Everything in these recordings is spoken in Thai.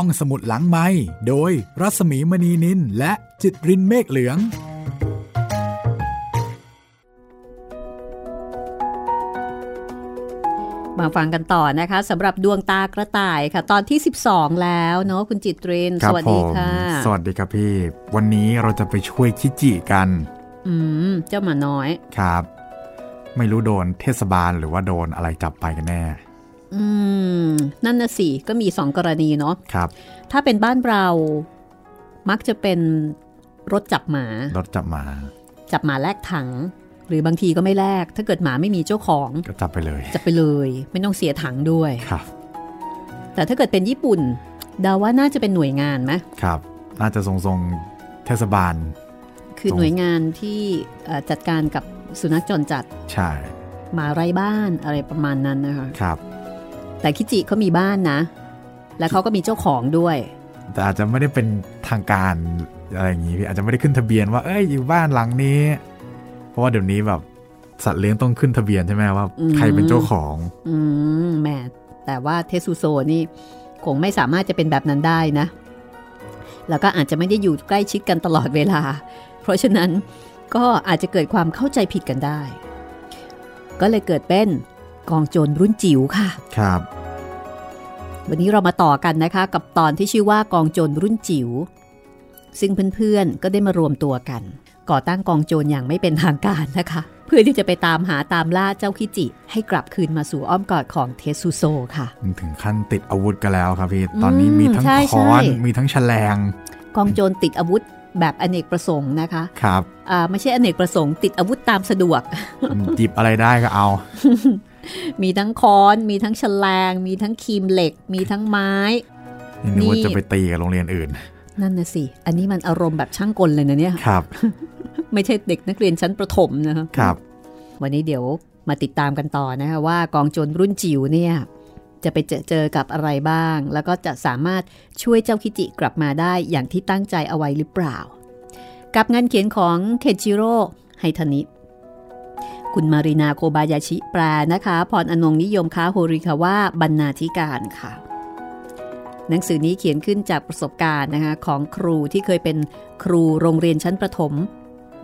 ห้องสมุดหลังไม้โดยรัสมีมณีนินและจิตรินเมฆเหลือง มาฟังกันต่อนะคะสำหรับดวงตากระต่ายค่ะ ตอนที่ 12 แล้วเนาะคุณจิตรินครับสวัสดีค่ะผมสวัสดีครับพี่ วันนี้เราจะไปช่วยคิจิกัน อืม เจ้าหมาน้อยครับ ไม่รู้โดนเทศบาลหรือว่าโดนอะไรจับไปกันแน่ อืม นั่นน่ะสิ ก็มีสองกรณีเนาะครับ ถ้าเป็นบ้านเรามักจะเป็นรถจับหมา รถจับมา จับหมาแลกถัง หรือบางทีก็ไม่แลก ถ้าเกิดหมาไม่มีเจ้าของ ก็จับไปเลย จับไปเลย ไม่ต้องเสียถังด้วยครับ แต่ถ้าเกิดเป็นญี่ปุ่นเดาว่าน่าจะเป็นหน่วยงานไหมครับ น่าจะทรงๆเทศบาล คือหน่วยงานที่เอ่อจัดการกับสุนัขจรจัด ใช่ หมาไร้บ้านอะไรประมาณนั้นนะคะ ครับ แต่คิจิเขามีบ้านนะ และเขาก็มีเจ้าของด้วย แต่อาจจะไม่ได้เป็นทางการอะไรอย่างนี้พี่อาจจะไม่ได้ขึ้นทะเบียนว่าเอ้ยอยู่บ้านหลังนี้ เพราะว่าเดี๋ยวนี้แบบสัตว์เลี้ยงต้องขึ้นทะเบียนใช่ไหมว่าอืมใครเป็นเจ้าของ อืมแหมแต่ว่าเทสุโซนี่คงไม่สามารถจะเป็นแบบนั้นได้นะ แล้วก็อาจจะไม่ได้อยู่ใกล้ชิดกันตลอดเวลา เพราะฉะนั้นก็อาจจะเกิดความเข้าใจผิดกันได้ ก็เลยเกิดเป็น กองโจรรุ่นจิ๋วค่ะ ครับ วันนี้เรามาต่อกันนะคะ กับตอนที่ชื่อว่ากองโจรรุ่นจิ๋ว ซึ่งเพื่อนๆ ก็ได้มารวมตัวกัน ก่อตั้งกองโจรอย่างไม่เป็นทางการนะคะ เพื่อที่จะไปตามหาตามล่าเจ้าคิจิ ให้กลับคืนมาสู่อ้อมกอดของเทสุโซค่ะ ถึงขั้นติดอาวุธกันแล้วครับพี่ ตอนนี้มีทั้งใช่ค้อนใช่มีทั้งแฉลง กองโจรติดอาวุธแบบอเนกประสงค์นะคะ ครับ อ่าไม่ใช่อเนกประสงค์ติดอาวุธตามสะดวก หยิบอะไรได้ก็เอา มีทั้งค้อน มีทั้งแฉลง มีทั้งครีมเหล็ก มีทั้งไม้นี่นึกว่านี่จะไปตีกับโรงเรียนอื่น นั่นนะสิ อันนี้มันอารมณ์แบบช่างกลเลยนะเนี่ย ครับ ไม่ใช่เด็กนักเรียนชั้นประถมนะคะครับ วันนี้เดี๋ยวมาติดตามกันต่อนะคะว่ากองโจรรุ่นจิ๋วเนี่ยจะไปเจอเจอกับอะไรบ้าง แล้วก็จะสามารถช่วยเจ้าคิจิกลับมาได้อย่างที่ตั้งใจเอาไว้หรือเปล่า กับงานเขียนของเคนจิโร่ไฮทานิ คุณมารินาโคบายาชิแปลนะคะ พรอนงค์นิยมค้าโฮริคาว่าบรรณาธิการค่ะ หนังสือนี้เขียนขึ้นจากประสบการณ์นะคะของครูที่เคยเป็นครูโรงเรียนชั้นประถม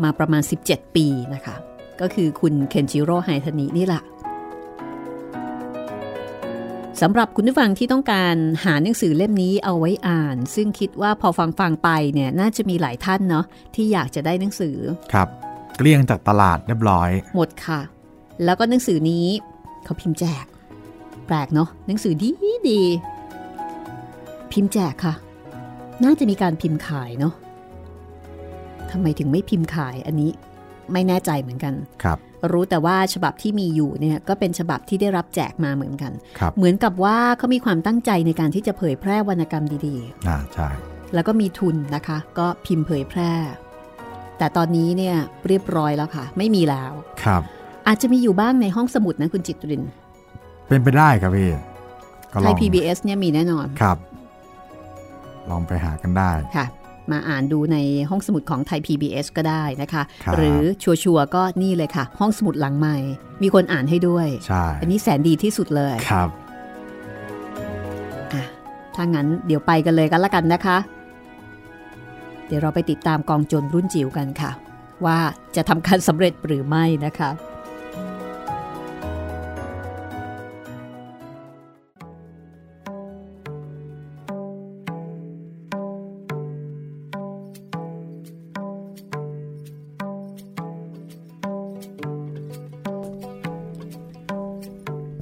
มาประมาณ 17 ปีนะคะ ก็คือคุณเคนจิโร่ไฮทานินี่แหละสำหรับคุณผู้ฟังที่ต้องการหาหนังสือเล่มนี้เอาไว้อ่าน ซึ่งคิดว่าพอฟังฟังไปเนี่ยน่าจะมีหลายท่านเนาะที่อยากจะได้หนังสือครับ เกลี้ยงจากตลาดเรียบร้อย หมดค่ะ แล้วก็หนังสือนี้เขาพิมพ์แจก แปลกเนาะหนังสือดีดีพิมพ์แจกค่ะ น่าจะมีการพิมพ์ขายเนาะทำไมถึงไม่พิมพ์ขายอันนี้ไม่แน่ใจเหมือนกันครับ รู้แต่ว่าฉบับที่มีอยู่เนี่ยก็เป็นฉบับที่ได้รับแจกมาเหมือนกันครับเหมือนกับว่าเขามีความตั้งใจในการที่จะเผยแพร่วรรณกรรมดีอ่าใช่ๆแล้วก็มีทุนนะคะ ก็พิมพ์เผยแพร่ แต่ตอนนี้เนี่ยเรียบร้อยแล้วค่ะ ไม่มีแล้วครับ อาจจะมีอยู่บ้างในห้องสมุดนะคุณจิตริน เป็นไปได้ครับพี่ก็ไทลอยง PBS เนี่ยมีแน่นอนครับ ลองไปหากันได้ค่ะ มาอ่านดูในห้องสมุดของไทย PBS ก็ได้นะคะครับหรือชัวร์ๆก็นี่เลยค่ะ ห้องสมุดหลังใหม่ มีคนอ่านให้ด้วยใช่อันนี้แสนดีที่สุดเลยครับอะถ้างั้นเดี๋ยวไปกันเลยกันละกันนะคะเดี๋ยวเราไปติดตามกองโจรรุ่นจิ๋วกันค่ะ ว่าจะทำการสำเร็จหรือไม่นะคะ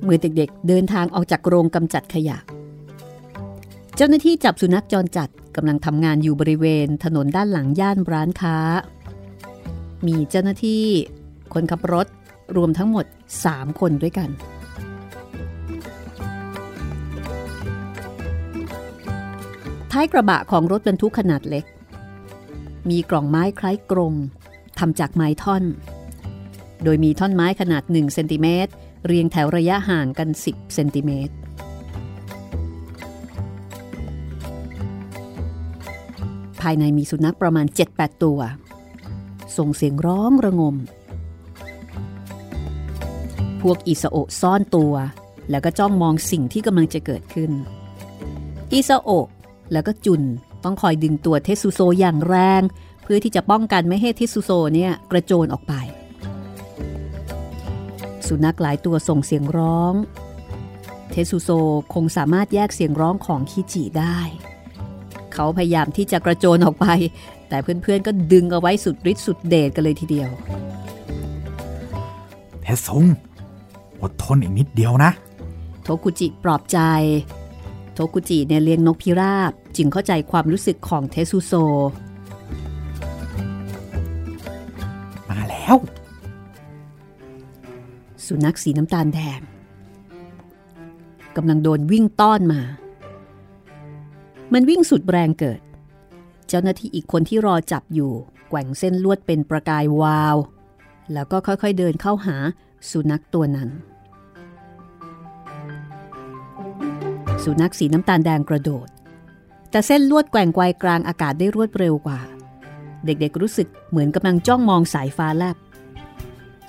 เมื่อเด็กๆเดินทางออกจากโรงกำจัดขยะ เจ้าหน้าที่จับสุนัขจรจัดำลังทำงานอยู่บริเวณถนนด้านหลังย่านร้านค้า มีเจ้าหน้าที่ คนขับรถรวมทั้งหมด 3 คนด้วยกัน ท้ายกระบะของรถบรรทุกขนาดเล็ก มีกล่องไม้คล้ายกรงทำจากไม้ท่อน โดยมีท่อนไม้ขนาด 1 เซนติเมตรเรียงแถวระยะห่างกัน 10 เซนติเมตร ภายในมีสุนัขประมาณ 7-8 ตัว ส่งเสียงร้องระงม พวกอิสโอะซ่อนตัว แล้วก็จ้องมองสิ่งที่กำลังจะเกิดขึ้น อิสโอะแล้วก็จุนต้องคอยดึงตัวเทสุโซอย่างแรง เพื่อที่จะป้องกันไม่ให้เทสุโซเนี่ยกระโจนออกไป สุนัขหลายตัวส่งเสียงร้อง เทสุโซคงสามารถแยกเสียงร้องของคิจิได้ เขาพยายามที่จะกระโจนออกไป แต่เพื่อนๆก็ดึงเอาไว้สุดฤทธิ์สุดเดชกันเลยทีเดียวเทสซุงอดทนอีกนิดเดียวนะ โทกุจิปลอบใจ โทกุจิเนี่ยเลี้ยงนกพิราบ จึงเข้าใจความรู้สึกของเทสุโซ มาแล้ว สุนัขสีน้ำตาลแดงกำลังโดนวิ่งต้อนมา มันวิ่งสุดแรงเกิด เจ้าหน้าที่อีกคนที่รอจับอยู่ แกว่งเส้นลวดเป็นประกายวาว แล้วก็ค่อยๆเดินเข้าหาสุนัขตัวนั้น สุนัขสีน้ำตาลแดงกระโดด แต่เส้นลวดแกว่งไกวกลางอากาศได้รวดเร็วกว่า เด็กๆรู้สึกเหมือนกำลังจ้องมองสายฟ้าแลบ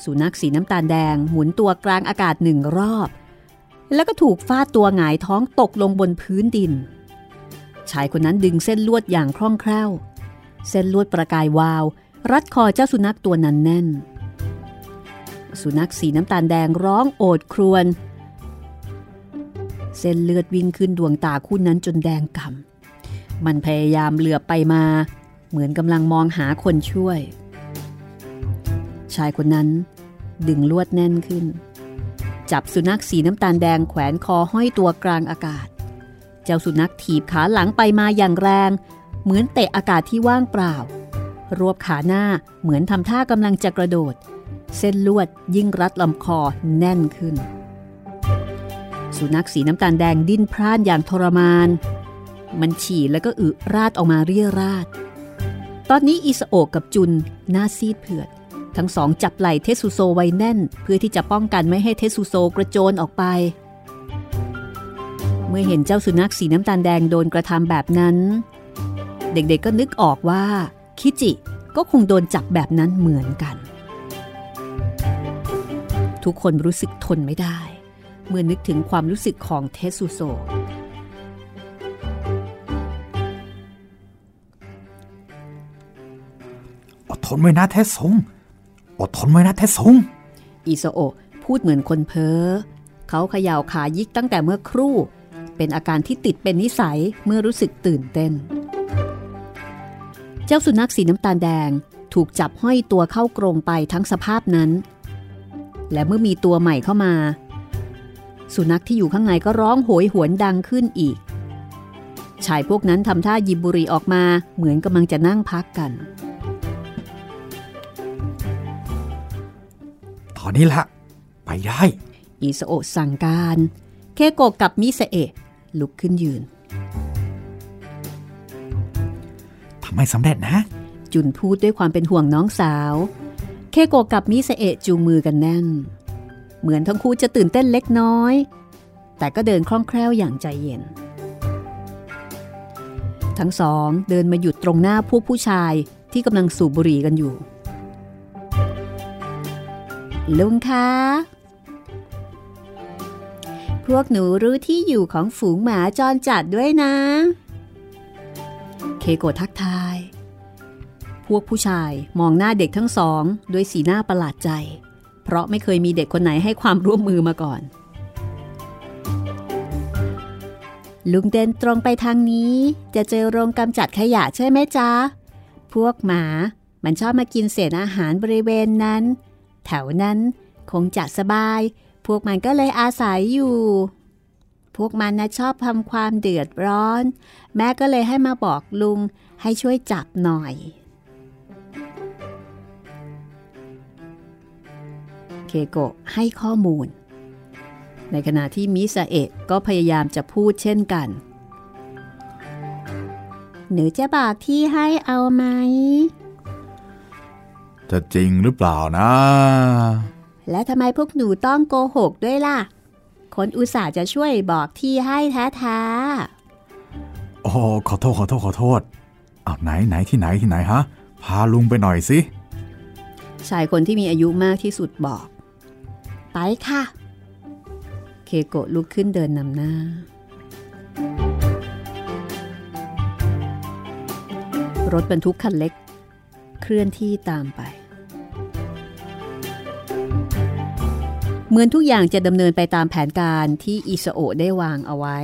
สุนัขสีน้ำตาลแดงหมุนตัวกลางอากาศหนึ่งรอบ แล้วก็ถูกฟาดตัวหงายท้องตกลงบนพื้นดิน ชายคนนั้นดึงเส้นลวดอย่างคล่องแคล่ว เส้นลวดประกายวาว รัดคอเจ้าสุนัขตัวนั้นแน่น สุนัขสีน้ำตาลแดงร้องโอดครวญเส้นเลือดวิ่งขึ้นดวงตาคู่นั้นจนแดงกำมันพยายามเหลือบไปมา เหมือนกำลังมองหาคนช่วย ชายคนนั้นดึงลวดแน่นขึ้น จับสุนัขสีน้ำตาลแดงแขวนคอห้อยตัวกลางอากาศ เจ้าสุนัขถีบขาหลังไปมาอย่างแรง เหมือนเตะอากาศที่ว่างเปล่า รวบขาหน้าเหมือนทำท่ากำลังจะกระโดด เส้นลวดยิ่งรัดลำคอแน่นขึ้น สุนัขสีน้ำตาลแดงดิ้นพร่านอย่างทรมาน มันฉี่แล้วก็อึราดออกมาเรียราด ตอนนี้อิสโอกกับจุนหน้าซีดเผือดทั้งสองจับไหล่เทสุโซไว้แน่น เพื่อที่จะป้องกันไม่ให้เทสุโซกระโจนออกไป เมื่อเห็นเจ้าสุนัขสีน้ำตาลแดงโดนกระทำแบบนั้น เด็กๆก็นึกออกว่าคิจิก็คงโดนจับแบบนั้นเหมือนกัน ทุกคนรู้สึกทนไม่ได้ เมื่อนึกถึงความรู้สึกของเทสุโซอดทนไว้นะเทสซุงอดทนไว้นะเทสซุงอิโซโอะพูดเหมือนคนเพ้อ เขาเขย่าขายิกตั้งแต่เมื่อครู่ เป็นอาการที่ติดเป็นนิสัยเมื่อรู้สึกตื่นเต้น เจ้าสุนัขสีน้ำตาลแดงถูกจับห้อยตัวเข้ากรงไปทั้งสภาพนั้น และเมื่อมีตัวใหม่เข้ามา สุนัขที่อยู่ข้างในก็ร้องโหยหวนดังขึ้นอีก ชายพวกนั้นทำท่าหยิบบุหรี่ออกมาเหมือนกำลังจะนั่งพักกัน ตอนนี้ละไปได้ อิสโอะสั่งการ เคโกะกับมิเซเอะลุกขึ้นยืนทำให้สำเร็จนะ จุนพูดด้วยความเป็นห่วงน้องสาว เคโกะกับมิเซเอะจูงมือกันแน่น เหมือนทั้งคู่จะตื่นเต้นเล็กน้อย แต่ก็เดินคล่องแคล่วอย่างใจเย็น ทั้งสองเดินมาหยุดตรงหน้าพวกผู้ชายที่กำลังสูบบุหรี่กันอยู่ลุงคะ พวกหนูรู้ที่อยู่ของฝูงหมาจรจัดด้วยนะ เคโกะทักทาย พวกผู้ชายมองหน้าเด็กทั้งสองด้วยสีหน้าประหลาดใจ เพราะไม่เคยมีเด็กคนไหนให้ความร่วมมือมาก่อน ลุงเดินตรงไปทางนี้ จะเจอโรงกำจัดขยะใช่ไหมจ๊ะ พวกหมามันชอบมากินเศษอาหารบริเวณนั้น แถวนั้นคงจะสบาย พวกมันก็เลยอาศัยอยู่ พวกมันนะชอบทำความเดือดร้อน แม่ก็เลยให้มาบอกลุงให้ช่วยจับหน่อย เคโกะให้ข้อมูล ในขณะที่มิซาเอะก็พยายามจะพูดเช่นกัน หนูจะบอกที่ให้เอาไหม จะจริงหรือเปล่านะ และทำไมพวกหนูต้องโกหกด้วยล่ะ คนอุตส่าห์จะช่วยบอกที่ให้แท้โอ้ขอโทษขอโทษขอโทษ เอาไหนไหนที่ไหนที่ไหนฮะ พาลุงไปหน่อยสิๆชายคนที่มีอายุมากที่สุดบอก ไปค่ะ เคโกะลุกขึ้นเดินนำหน้ารถบรรทุกคันเล็ก เคลื่อนที่ตามไป เหมือนทุกอย่างจะดำเนินไปตามแผนการที่อิสโอะได้วางเอาไว้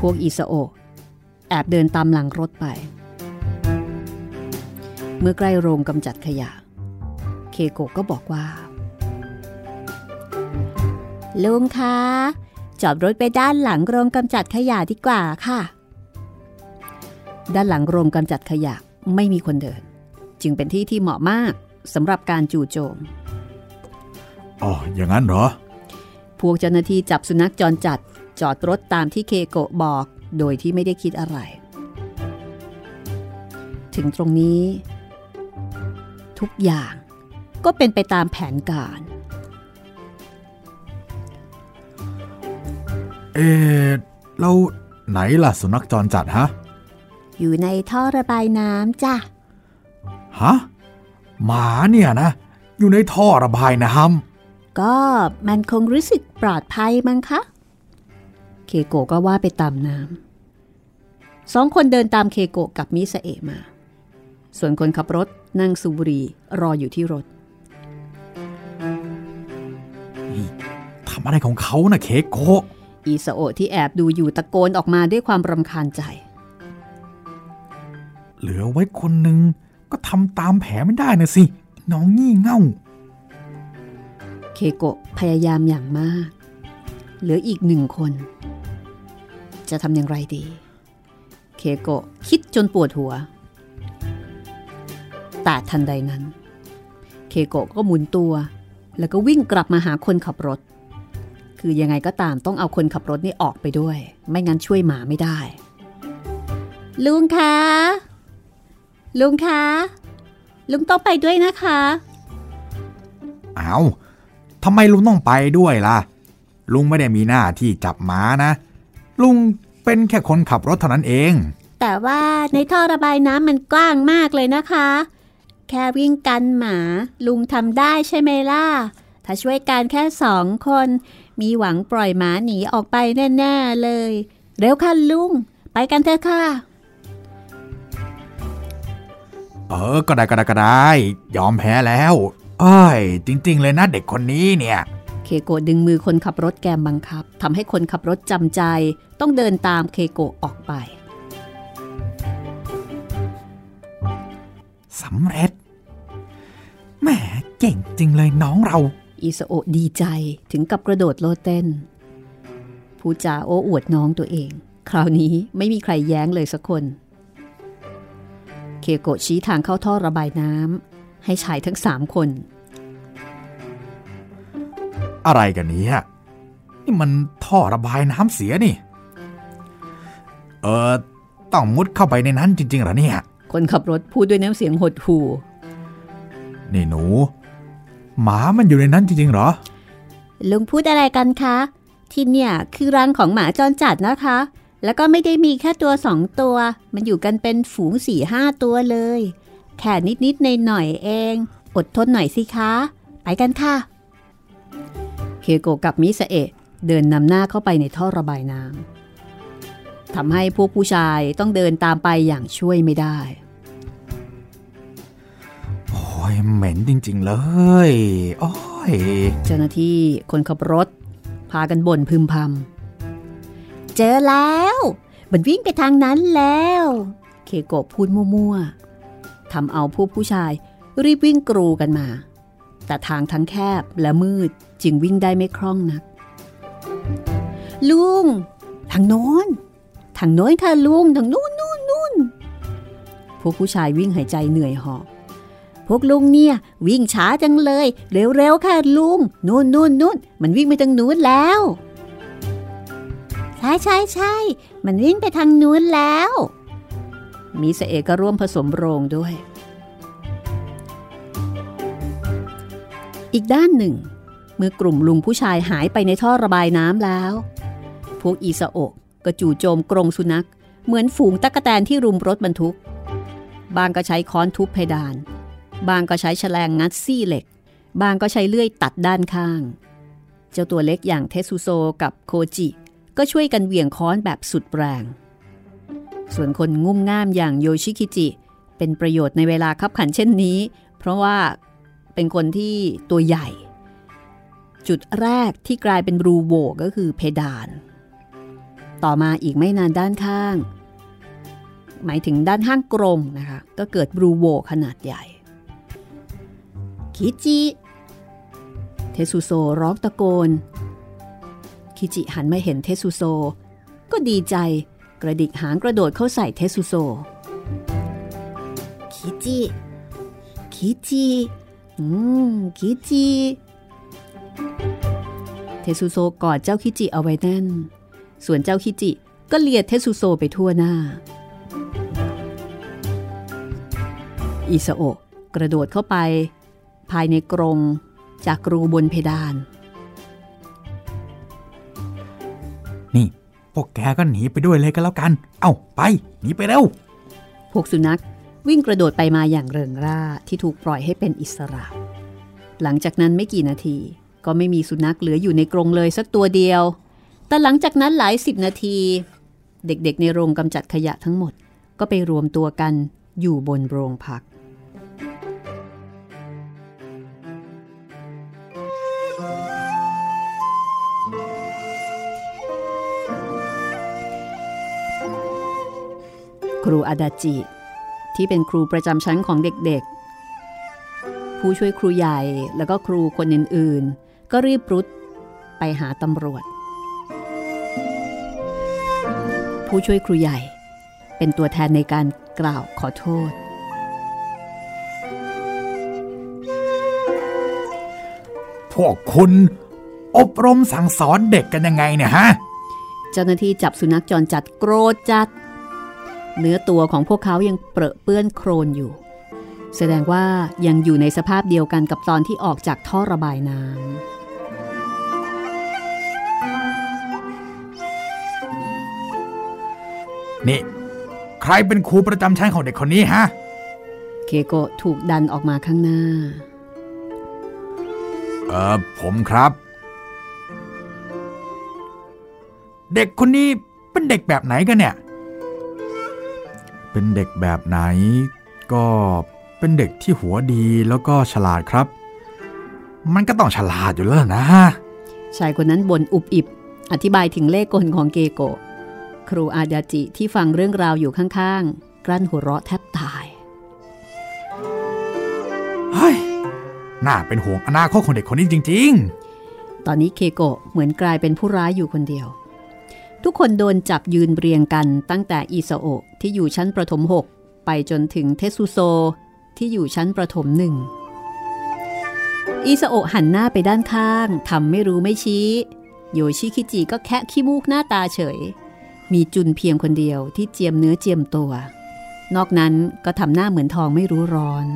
พวกอิสโอะแอบเดินตามหลังรถไป เมื่อใกล้โรงกำจัดขยะ เคโกะก็บอกว่า ลุงคะจอดรถไปด้านหลังโรงกำจัดขยะดีกว่าค่ะ ด้านหลังโรงกำจัดขยะไม่มีคนเดิน จึงเป็นที่ที่เหมาะมาก สำหรับการจู่โจม อ๋อ อย่างนั้นเหรอ พวกเจ้าหน้าที่จับสุนัขจรจัดจอดรถตามที่เคโกะบอก โดยที่ไม่ได้คิดอะไร ถึงตรงนี้ ทุกอย่างก็เป็นไปตามแผนการ เออเราไหนล่ะสุนัขจรจัดฮะ อยู่ในท่อระบายน้ำจ้ะ ฮะ หมาเนี่ยนะ อยู่ในท่อระบายน้ก็มันคงรู้สึกปลอดภัยมั้งคะ เคโกะก็ว่าไปตามน้ำสองคนเดินตามเคโกะกับมิสเอะมา ส่วนคนขับรถนั่งสูบบุหรีรออยู่ที่รถำทำอะไรของเขานะเคโกะอีสโอะที่แอบดูอยู่ตะโกนออกมาด้วยความรำคาญใจ เหลือไว้คนหนึ่ง ก็ทำตามแผนไม่ได้นะสิ น้องงี่เง่า เคโกะพยายามอย่างมาก เหลืออีกหนึ่งคน จะทำอย่างไรดี เคโกะคิดจนปวดหัว แต่ทันใดนั้น เคโกะก็หมุนตัว แล้วก็วิ่งกลับมาหาคนขับรถ คือยังไงก็ตามต้องเอาคนขับรถนี่ออกไปด้วย ไม่งั้นช่วยหมาไม่ได้ ลุงคะ ลุงคะ ลุงต้องไปด้วยนะคะ เอาทำไมลุงต้องไปด้วยล่ะ ลุงไม่ได้มีหน้าที่จับหมานะ ลุงเป็นแค่คนขับรถเท่านั้นเอง แต่ว่าในท่อระบายน้ำมันกว้างมากเลยนะคะ แค่วิ่งกันหมา ลุงทำได้ใช่ไหมล่ะ ถ้าช่วยกันแค่สองคน มีหวังปล่อยหมาหนีออกไปแน่ ๆเลย เร็วค่ะลุง ไปกันเถอะค่ะ ออ ก็ได้ก็ได้ก็ได้ ยอมแพ้แล้วเอ้ย จริง ๆ เลยนะเด็กคนนี้เนี่ย เคโกะดึงมือคนขับรถแกมบังคับทำให้คนขับรถจำใจ ต้องเดินตามเคโกะออกไปสำเร็จแหมเก่งจริงเลยน้องเรา อิสโอะดีใจถึงกับกระโดดโลดเต้นผู้จาโอ้อวดน้องตัวเอง คราวนี้ไม่มีใครแย้งเลยสักคน เคโกะชี้ทางเข้าท่อระบายน้ำให้ชายทั้งสามคน อะไรกันเนี้นี่มันท่อระบายน้ำเสียนี่ เออต้องมุดเข้าไปในนั้นจริงๆเหรอเนี่ย คนขับรถพูดด้วยน้ำเสียงหดหู่นี่หนู หมามันอยู่ในนั้นจริงๆเหรอ ลุงพูดอะไรกันคะ ที่เนี่ยคือรังของหมาจรจัดนะคะ แล้วก็ไม่ได้มีแค่ตัวสองตัว มันอยู่กันเป็นฝูงสี่ห้าตัวเลย แค่นิดนิดในหน่อยๆเอง อดทนหน่อยสิคะ ไปกันค่ะ เคโกะกับมิสเอะเดินนำหน้าเข้าไปในท่อระบายน้ำทำให้พวกผู้ชายต้องเดินตามไปอย่างช่วยไม่ได้ โอ้ยเหม็นจริง ๆ เลย โอ้ย เจ้าหน้าที่คนขับรถ พากันบ่นพึมพำ เจอแล้ว มันวิ่งไปทางนั้นแล้ว เคโกะพูดมั่วๆทำเอาพวกผู้ชายรีบวิ่งกรูกันมา แต่ทางทั้งแคบและมืดจึงวิ่งได้ไม่คล่องนัก ลุง ทางโน้น ทางโน้นค่ะลุง ทางนู้นนู้นนู้นพวกผู้ชายวิ่งหายใจเหนื่อยหอบพวกลุงเนี่ย วิ่งช้าจังเลย เร็วๆค่ะลุงนู่นนู่นนู่นมันวิ่งไปทางนู้นแล้ว ช่ใช่ใช่มันวิ่งไปทางนู้นแล้ว มีเสเอกก็ร่วมผสมโรงด้วย อีกด้านหนึ่ง เมื่อกลุ่มลุงผู้ชายหายไปในท่อระบายน้ำแล้ว พวกอีสโอกก็จู่โจมกรงสุนัข เหมือนฝูงตั๊กแตนที่รุมรถบรรทุก บางก็ใช้ค้อนทุบเพดาน บางก็ใช้แฉลงงัดซี่เหล็ก บางก็ใช้เลื่อยตัดด้านข้าง เจ้าตัวเล็กอย่างเทสุโซกับโคจิ ก็ช่วยกันเหวี่ยงค้อนแบบสุดแรง ส่วนคนงุ่มง่ามอย่างโยชิคิจิ เป็นประโยชน์ในเวลาคับขันเช่นนี้ เพราะว่าเป็นคนที่ตัวใหญ่ จุดแรกที่กลายเป็นรูโหวก็คือเพดาน ต่อมาอีกไม่นานด้านข้าง หมายถึงด้านข้างกรงนะคะ ก็เกิดรูโหวขนาดใหญ่ คิจิ เทสุโซร้องตะโกน คิจิหันมาเห็นเทสุโซ ก็ดีใจกระดิกหางกระโดดเข้าใส่เทสุโซ คิจิ คิจิ อืม คิจิ เทสุโซกอดเจ้าคิจิเอาไว้แน่น ส่วนเจ้าคิจิก็เลียเทสุโซไปทั่วหน้า อิซาโอะกระโดดเข้าไป ภายในกรงจากรูบนเพดาน พวกแกก็หนีไปด้วยเลยก็แล้วกัน เอ้าไป หนีไปเร็ว พวกสุนัขวิ่งกระโดดไปมาอย่างเริงร่าที่ถูกปล่อยให้เป็นอิสระ หลังจากนั้นไม่กี่นาที ก็ไม่มีสุนัขเหลืออยู่ในกรงเลยสักตัวเดียว แต่หลังจากนั้นหลายสิบนาที เด็กๆในโรงกำจัดขยะทั้งหมด ก็ไปรวมตัวกันอยู่บนโรงพัก รูอาดาจิ ที่เป็นครูประจำชั้นของเด็กๆ ผู้ช่วยครูใหญ่แล้วก็ครูคนอื่นๆ ก็รีบรุดไปหาตำรวจ ผู้ช่วยครูใหญ่ เป็นตัวแทนในการกล่าวขอโทษ พวกคุณอบรมสั่งสอนเด็กกันยังไงเนี่ยฮะ เจ้าหน้าที่จับสุนัขจรจัดโกรธจัด เนื้อตัวของพวกเขายังเปรอะเปื้อนโครนอยู่ แสดงว่ายังอยู่ในสภาพเดียวกันกับตอนที่ออกจากท่อระบายน้ำนี่ ใครเป็นครูประจำชั้นของเด็กคนนี้ฮะ เคโกะถูกดันออกมาข้างหน้า เออผมครับ เด็กคนนี้เป็นเด็กแบบไหนกันเนี่ย เป็นเด็กแบบไหน ก็เป็นเด็กที่หัวดีแล้วก็ฉลาดครับ มันก็ต้องฉลาดอยู่แล้วนะชายคนนั้นบ่นอุบอิบ อธิบายถึงเลขกลของเกโกะครูอาดาจิที่ฟังเรื่องราวอยู่ข้างๆ กลั้นหัวเราะแทบตายเฮ้ยน่าเป็นห่วงอนาคตของเด็กคนนี้จริงตอนนี้เคโกะเหมือนกลายเป็นผู้ร้ายอยู่คนเดียว ทุกคนโดนจับยืนเรียงกันตั้งแต่อิซาโอะที่อยู่ชั้นประถม 6 ไปจนถึงเทสุโซ ที่อยู่ชั้นประถมหนึ่งอิซาโอะหันหน้าไปด้านข้างทำไม่รู้ไม่ชี้ โยชิคิจิก็แคะขี้มูกหน้าตาเฉย มีจุนเพียงคนเดียวที่เจียมเนื้อเจียมตัว นอกนั้นก็ทำหน้าเหมือนทองไม่รู้ร้อน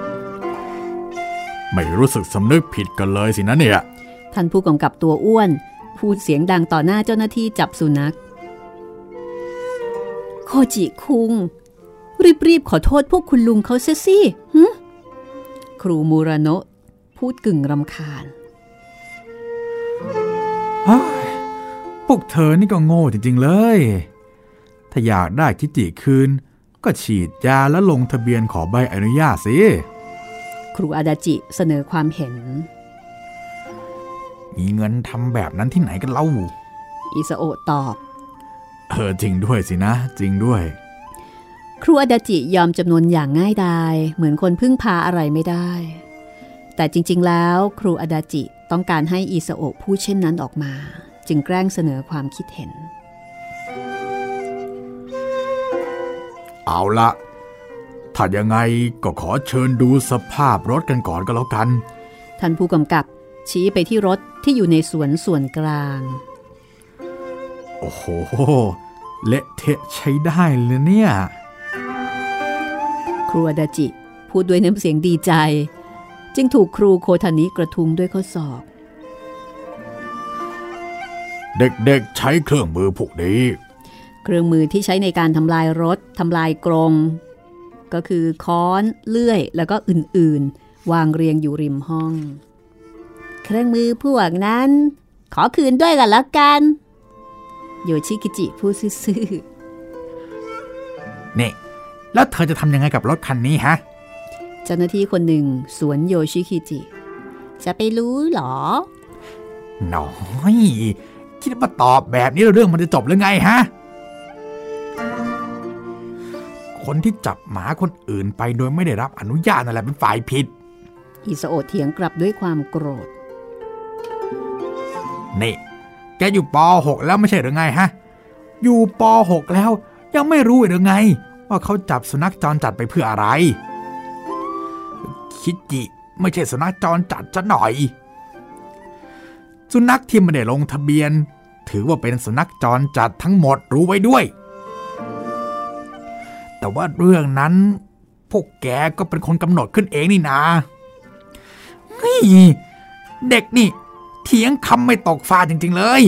ๆไม่รู้สึกสำนึกผิดกันเลยสินะเนี่ย ท่านผู้กำกับตัวอ้วน พูดเสียงดังต่อหน้าเจ้าหน้าที่จับสุนัข โคจิคุง รีบๆขอโทษพวกคุณลุงเขาเสียสิหึครูมูราโนะพูดกึ่งรำคาญเฮ้ยพวกเธอนี่ก็โง่จริง ๆ เลย ถ้าอยากได้คิจิคืน ก็ฉีดยาแล้วลงทะเบียนขอใบอนุญาตสิ ครูอาดาจิเสนอความเห็น มีเงินทำแบบนั้นที่ไหนกันเล่า อิซาโอะตอบ เออจริงด้วยสินะ จริงด้วย ครูอาดาจิยอมจำนวนอย่างง่ายดายเหมือนคนพึ่งพาอะไรไม่ได้ แต่จริง ๆ แล้วครูอาดาจิต้องการให้อิซาโอะพูดเช่นนั้นออกมา จึงแกล้งเสนอความคิดเห็น เอาละถ้ายังไงก็ขอเชิญดูสภาพรถกันก่อนก็แล้วกัน ท่านผู้กำกับ ชี้ไปที่รถที่อยู่ในสวนส่วนกลาง โอ้โห เละเทะใช้ได้เลยเนี่ย ครูอาดาจิ พูดด้วยน้ำเสียงดีใจ จึงถูกครูโคทานิกระทุงด้วยข้อศอกเด็กๆใช้เครื่องมือพวกนี้ เครื่องมือที่ใช้ในการทำลายรถทำลายกรงก็คือค้อน เลื่อย แล้วก็อื่นๆ วางเรียงอยู่ริมห้อง เครื่องมือพวกนั้น ขอคืนด้วยกันละกัน โยชิกิจิพูดซื่อนี่ แล้วเธอจะทำยังไงกับรถคันนี้ฮะๆเจ้าหน้าที่คนหนึ่งสวนโยชิกิจิ จะไปรู้เหรอ น้อยคิดว่าตอบแบบนี้แล้วเรื่องมันจะจบหรือไงฮะ คนที่จับหมาคนอื่นไปโดยไม่ได้รับอนุญาตนั่นแหละเป็นฝ่ายผิด อิสโอะเถียงกลับด้วยความโกรธ นี่แกอยู่ป .6 แล้วไม่ใช่หรือไงฮะ อยู่ป .6 แล้วยังไม่รู้หรือไง ว่าเขาจับสุนัขจรจัดไปเพื่ออะไร คิจิไม่ใช่สุนัขจรจัดจะหน่อย สุนัขที่ไม่ได้ลงทะเบียน ถือว่าเป็นสุนัขจรจัดทั้งหมดรู้ไว้ด้วย แต่ว่าเรื่องนั้นพวกแกก็เป็นคนกำหนดขึ้นเองนี่นาเฮ้ยเด็กนี่ เถียงคำไม่ตกฟ้าจริง ๆ เลย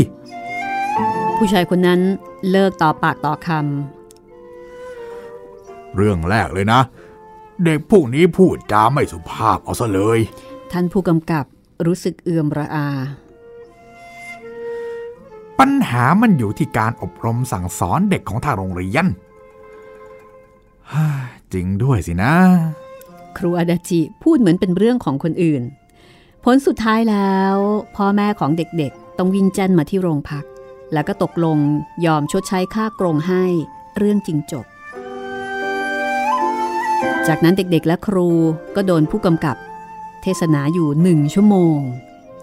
ผู้ชายคนนั้นเลิกต่อปากต่อคเรื่องแรกเลยนะ เด็กพวกนี้พูดจาไม่สุภาพเอาซะเลยำท่านผู้กำกับรู้สึกเอือมระอา ปัญหามันอยู่ที่การอบรมสั่งสอนเด็กของทางโรงเรียนฮ่าจริงด้วยสินะ ครูอาดาจิพูดเหมือนเป็นเรื่องของคนอื่น ผลสุดท้ายแล้ว พ่อแม่ของเด็กๆ ต้องวิ่งแจ้นมาที่โรงพัก แล้วก็ตกลงยอมชดใช้ค่ากรงให้เรื่องจริงจบ จากนั้นเด็กๆและครูก็โดนผู้กำกับ เทศนาอยู่หนึ่งชั่วโมง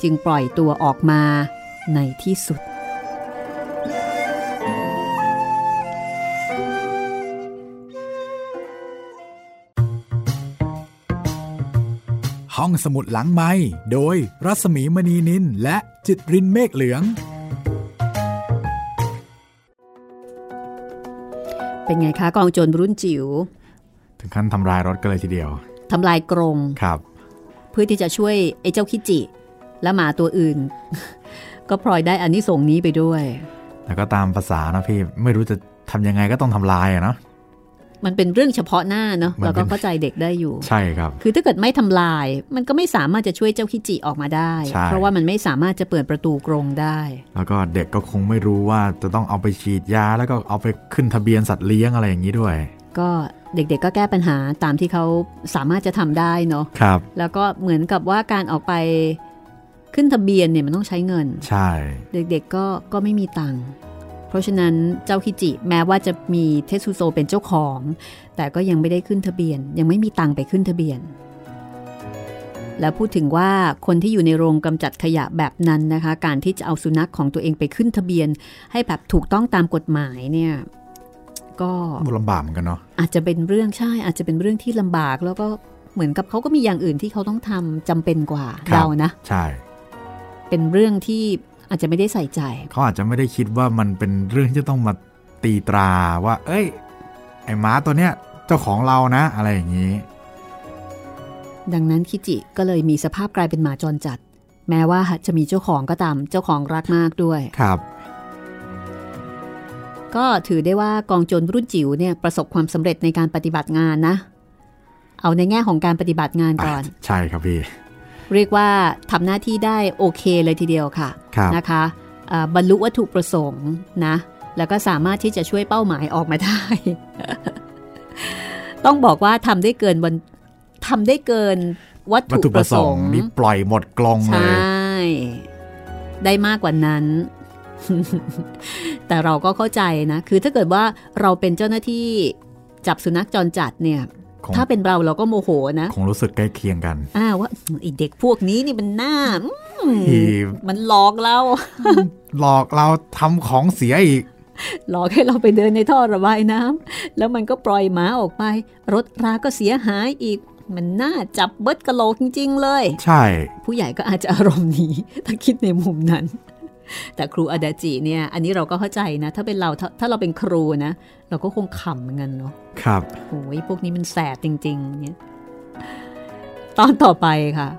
จึงปล่อยตัวออกมาในที่สุด ห้องสมุดหลังไม้โดยรัสมีมณีนินและจิตรินเมฆเหลือง เป็นไงคะกองโจรรุ่นจิ๋ว ถึงขั้นทำลายรถกันเลยทีเดียว ทำลายกรงครับ เพื่อที่จะช่วยไอ้เจ้าคิจิ และหมาตัวอื่น ก็พลอยได้อันนี้ส่งส์นี้ไปด้วยแต่ก็ตามภาษานะพี่ ไม่รู้จะทำยังไงก็ต้องทำลายอะเนาะ มันเป็นเรื่องเฉพาะหน้าเนาะมันเป็นเราก็เข้าใจเด็กได้อยู่ ใช่ครับ คือถ้าเกิดไม่ทำลาย มันก็ไม่สามารถจะช่วยเจ้าคิจิออกมาได้ใช่เพราะว่ามันไม่สามารถจะเปิดประตูกรงได้ แล้วก็เด็กก็คงไม่รู้ว่าจะต้องเอาไปฉีดยา แล้วก็เอาไปขึ้นทะเบียนสัตว์เลี้ยงอะไรอย่างนี้ด้วย ก็เด็กๆก็แก้ปัญหาตามที่เขาสามารถจะทำได้เนาะครับ แล้วก็เหมือนกับว่าการออกไปขึ้นทะเบียนเนี่ยมันต้องใช้เงิน ใช่ เด็กๆก็ก็ไม่มีตังค์ เพราะฉะนั้นเจ้าคิจิแม้ว่าจะมีเทสุโซเป็นเจ้าของ แต่ก็ยังไม่ได้ขึ้นทะเบียน ยังไม่มีตังค์ไปขึ้นทะเบียน แล้วพูดถึงว่าคนที่อยู่ในโรงกำจัดขยะแบบนั้นนะคะ การที่จะเอาสุนัขของตัวเองไปขึ้นทะเบียน ให้แบบถูกต้องตามกฎหมายเนี่ยก็ลำบากเหมือนกันเนาะอาจจะเป็นเรื่องใช่อาจจะเป็นเรื่องที่ลำบากแล้วก็เหมือนกับเขาก็มีอย่างอื่นที่เขาต้องทำจำเป็นกว่าครับเรานะ ใช่ เป็นเรื่องที่ อาจจะไม่ได้ใส่ใจ เขาอาจจะไม่ได้คิดว่ามันเป็นเรื่องที่จะต้องมาตีตราว่า เอ้ย ไอ้หม้าตัวเนี้ยเจ้าของเรานะ อะไรอย่างนี้ ดังนั้นคิจิก็เลยมีสภาพกลายเป็นหมาจรจัด แม้ว่าจะมีเจ้าของก็ตามเจ้าของรักมากด้วยครับ ก็ถือได้ว่ากองโจรรุ่นจิ๋วเนี่ยประสบความสำเร็จในการปฏิบัติงานนะ เอาในแง่ของการปฏิบัติงานก่อน ใช่ครับพี่ เรียกว่าทำหน้าที่ได้โอเคเลยทีเดียวค่ะครับนะคะอ่าบรรลุวัตถุประสงค์นะ แล้วก็สามารถที่จะช่วยเป้าหมายออกมาได้ ต้องบอกว่าทำได้เกินวันทำได้เกินวัตวัตถุถุปประระสสงงค์ค์นี่ปล่อยหมดกลงใชเลย่ได้มากกว่านั้น แต่เราก็เข้าใจนะ คือถ้าเกิดว่าเราเป็นเจ้าหน้าที่จับสุนัขจรจัดเนี่ยคง ถ้าเป็นเราเราก็โมโหนะ คงรู้สึกใกล้เคียงกันอ้าวว่าไอเด็กพวกนี้นี่มันหน้าอืมที่มันหลอกเรา หลอกเราทำของเสียอีก หลอกให้เราไปเดินในท่อระบายน้ำแล้วมันก็ปล่อยหมาออกไป รถราก็เสียหายอีก มันน่าจับเบิดกะโหลกจริง ๆ เลย ใช่ ผู้ใหญ่ก็อาจจะอารมณ์นี้ถ้าคิดในมุมนั้น แต่ครูอาดาจิเนี่ย อันนี้เราก็เข้าใจนะ ถ้าเป็นเราถ้าถ้าเราเป็นครูนะ เราก็คงขำเหมือนกันเนาะครับโอ้ยพวกนี้มันแสบจริง ๆ เนี่ย ตอนต่อไปค่ะ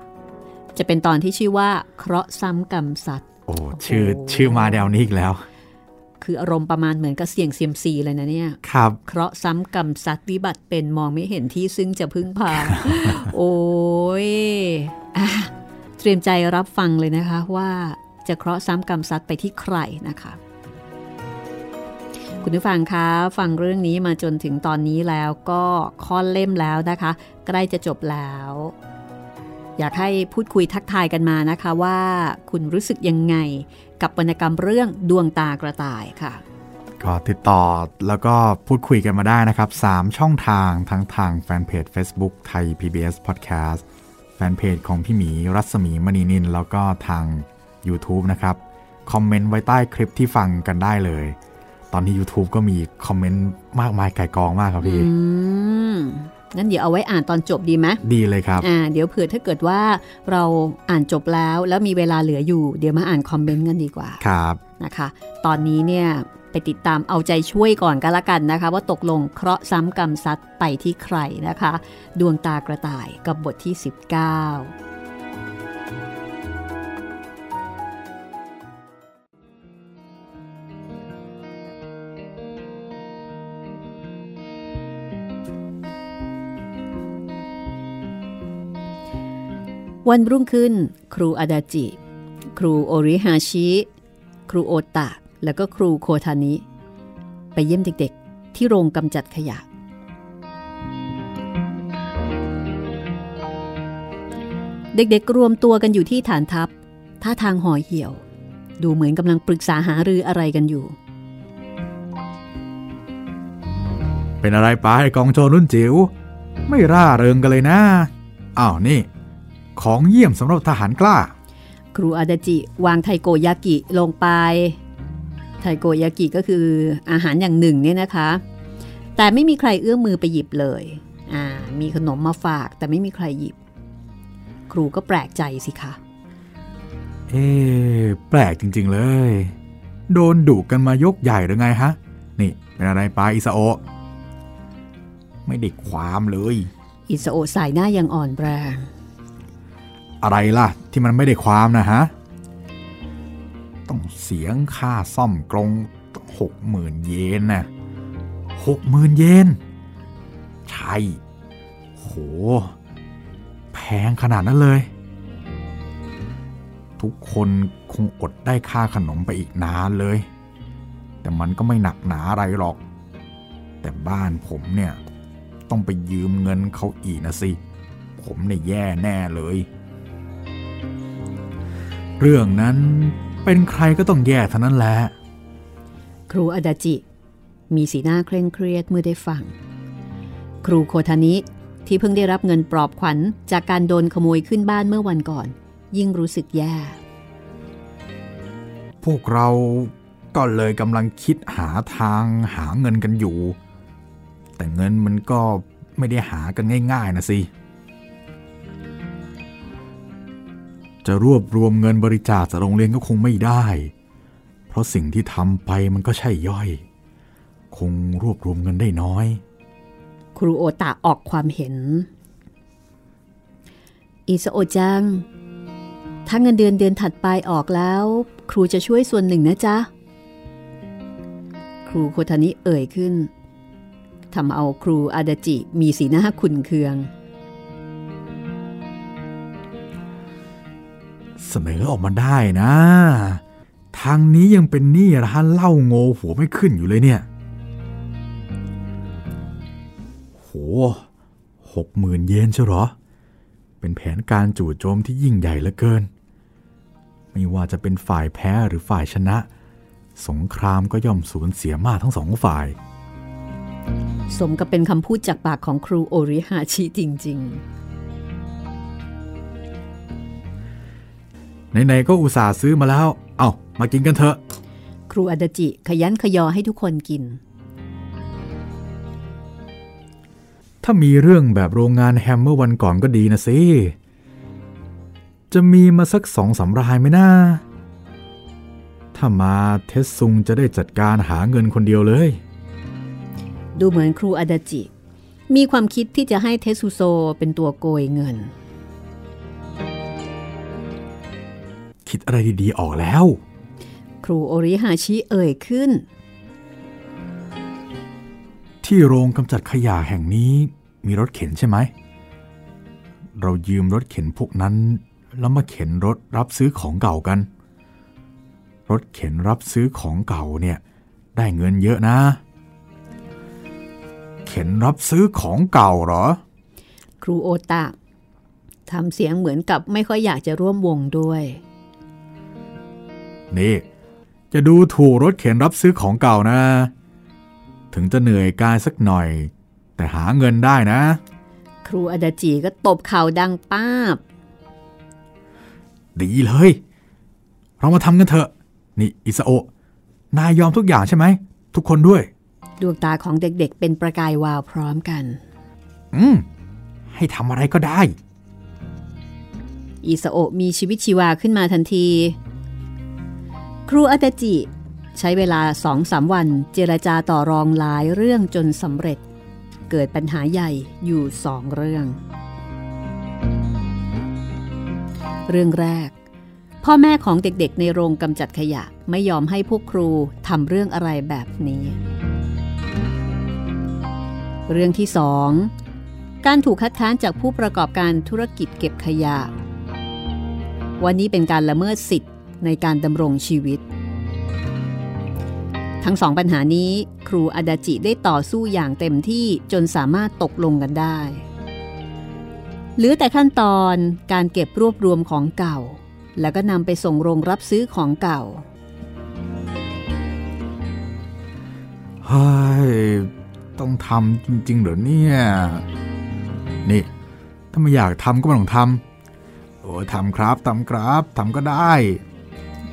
จะเป็นตอนที่ชื่อว่า เคราะห์ซ้ำกรรมสัตว์โอ้ชื่อโอ้ชื่อมาแนวนี้อีกแล้ว คืออารมณ์ประมาณเหมือนกับเสี่ยงเซียมซีเลยนะเนี่ย ครับ เคราะห์ซ้ำกรรมสัตว์วิบัติเป็นมองไม่เห็นที่ซึ่งจะพึ่งพา โอ้ยอะเตรียมใจรับฟังเลยนะคะว่า จะเคราะห์ซ้ำกรรมสัตว์ไปที่ใครนะคะ คุณผู้ฟังคะฟังเรื่องนี้มาจนถึงตอนนี้แล้วก็ค่อนเล่มแล้วนะคะ ใกล้จะจบแล้ว อยากให้พูดคุยทักทายกันมานะคะว่าคุณรู้สึกยังไงกับวรรณกรรมเรื่องดวงตากระต่ายค่ะก็ติดต่อแล้วก็พูดคุยกันมาได้นะครับ 3 ช่องทางทั้งทางแฟนเพจ Facebook ไทย PBS Podcast แฟนเพจของพี่หมีรัศมีมณีนิน แล้วก็ทาง YouTube นะครับ คอมเมนต์ไว้ใต้คลิปที่ฟังกันได้เลย ตอนนี้ YouTube ก็มีคอมเมนต์มากมายไก่กองมากครับพี่อืมงั้นเดี๋ยวเอาไว้อ่านตอนจบดีไหมดีเลยครับอ่าเดี๋ยวเผื่อถ้าเกิดว่าเราอ่านจบแล้วแล้วมีเวลาเหลืออยู่ เดี๋ยวมาอ่านคอมเมนต์กันดีกว่าครับนะคะ ตอนนี้เนี่ยไปติดตามเอาใจช่วยก่อนก็แล้วกันนะคะ ว่าตกลงเคราะห์ซ้ำกรรมซัดไปที่ใครนะคะ ดวงตากระต่ายกับบทที่ 19 วันรุ่งขึ้น ครูอาดาจิ ครูโอริฮาชิ ครูโอตะ แล้วก็ครูโคทานิ ไปเยี่ยมเด็กๆ ที่โรงกำจัดขยะ เด็กๆรวมตัวกันอยู่ที่ฐานทัพ ท่าทางห่อเหี่ยว ดูเหมือนกำลังปรึกษาหารืออะไรกันอยู่ เป็นอะไรไปกองโจรรุ่นจิ๋ว ไม่ร่าเริงกันเลยนะ อ้าวนี่ ของเยี่ยมสำหรับทหารกล้า ครูอาดาจิวางไทโกยากิลงไป ไทโกยากิก็คืออาหารอย่างหนึ่งเนี่ยนะคะ แต่ไม่มีใครเอื้อมมือไปหยิบเลยอ่ามีขนมมาฝากแต่ไม่มีใครหยิบ ครูก็แปลกใจสิคะเอ๊ะแปลกจริง ๆ เลย โดนดุกันมายกใหญ่หรือไงฮะ นี่เป็นอะไรไปอิซาโอะไม่ได้ความเลย อิสโอะสายหน้ายังอ่อนแรง อะไรล่ะ ที่มันไม่ได้ความนะฮะ ต้องเสียงค่าซ่อมกรงหกหมื่นเยนนะหกหมื่นเยน ใช่ โห แพงขนาดนั้นเลย ทุกคนคงอดได้ค่าขนมไปอีกนานเลย แต่มันก็ไม่หนักหนาอะไรหรอก แต่บ้านผมเนี่ย ต้องไปยืมเงินเขาอีกนะสิ ผมเนี่ยแย่แน่เลย เรื่องนั้นเป็นใครก็ต้องแย่เท่านั้นแหละ ครูอาดาจิ มีสีหน้าเคร่งเครียดเมื่อได้ฟัง ครูโคทานิที่เพิ่งได้รับเงินปลอบขวัญจากการโดนขโมยขึ้นบ้านเมื่อวันก่อน ยิ่งรู้สึกแย่ พวกเราก็เลยกำลังคิดหาทางหาเงินกันอยู่ แต่เงินมันก็ไม่ได้หากันง่าย ๆนะสิ จะรวบรวมเงินบริจาคจากโรงเรียนก็คงไม่ได้ เพราะสิ่งที่ทำไปมันก็ใช่ย่อย คงรวบรวมเงินได้น้อย ครูโอตะออกความเห็น อิสโอจัง ถ้าเงินเดือนเดือนถัดไปออกแล้ว ครูจะช่วยส่วนหนึ่งนะจ๊ะ ครูโคทานิเอ่ยขึ้นทำเอาครูอาดาจิมีสีหน้าขุนเคือง เสนอออกมาได้นะ ทางนี้ยังเป็นหนี้ร้านเหล้าโง่หัวไม่ขึ้นอยู่เลยเนี่ย โหหกหมื่นเยนเชียวหรอ เป็นแผนการจู่โจมที่ยิ่งใหญ่เหลือเกิน ไม่ว่าจะเป็นฝ่ายแพ้หรือฝ่ายชนะ สงครามก็ย่อมสูญเสียมากทั้งสองฝ่าย สมกับเป็นคำพูดจากปากของครูโอริฮาชิจริง ๆ ไหนๆก็อุตส่าห์ซื้อมาแล้ว เอามากินกันเถอะๆครูอาดาจิขยันขยอให้ทุกคนกิน ถ้ามีเรื่องแบบโรงงานแฮมเมื่อวันก่อนก็ดีนะสิ จะมีมาสักสองสามรายไหมนะถ้ามาเทสซุงจะได้จัดการหาเงินคนเดียวเลย ดูเหมือนครูอาดาจิ มีความคิดที่จะให้เทสุโซเป็นตัวโกยเงิน คิดอะไรดีๆออกแล้ว ครูโอริฮาชิเอ่ยขึ้น ที่โรงกำจัดขยะแห่งนี้มีรถเข็นใช่ไหม เรายืมรถเข็นพวกนั้น แล้วมาเข็นรถรับซื้อของเก่ากัน รถเข็นรับซื้อของเก่าเนี่ยได้เงินเยอะนะ เข็นรับซื้อของเก่าเหรอ ครูโอตะทำเสียงเหมือนกับไม่ค่อยอยากจะร่วมวงด้วย นี่จะดูถูกรถเข็นรับซื้อของเก่านะ ถึงจะเหนื่อยกายสักหน่อย แต่หาเงินได้นะ ครูอาดาจิก็ตบเข่าดังป้าบ ดีเลย เรามาทำกันเถอะ นี่อิสโอะนายยอมทุกอย่างใช่ไหม ทุกคนด้วย ดวงตาของเด็กๆ เป็นประกายวาวพร้อมกัน อืม ให้ทำอะไรก็ได้ อิสโอะมีชีวิตชีวาขึ้นมาทันที ครูอาตจิ ใช้เวลาสองสามวันเจรจาต่อรองหลายเรื่องจนสำเร็จ เกิดปัญหาใหญ่อยู่สองเรื่อง เรื่องแรก พ่อแม่ของเด็กๆในโรงกำจัดขยะไม่ยอมให้พวกครูทำเรื่องอะไรแบบนี้ เรื่องที่สองการถูกคัดค้านจากผู้ประกอบการธุรกิจเก็บขยะ วันนี้เป็นการละเมิดสิทธิ ในการดำรงชีวิต ทั้งสองปัญหานี้ครูอาดาจิได้ต่อสู้อย่างเต็มที่จนสามารถตกลงกันได้ เหลือแต่ขั้นตอนการเก็บรวบรวมของเก่า แล้วก็นำไปส่งโรงรับซื้อของเก่าเฮ้ยต้องทำจริง ๆ เหรอเนี่ย นี่ ถ้าไม่อยากทำก็ไม่ต้องทำโอ้ทำครับทำครับทำก็ได้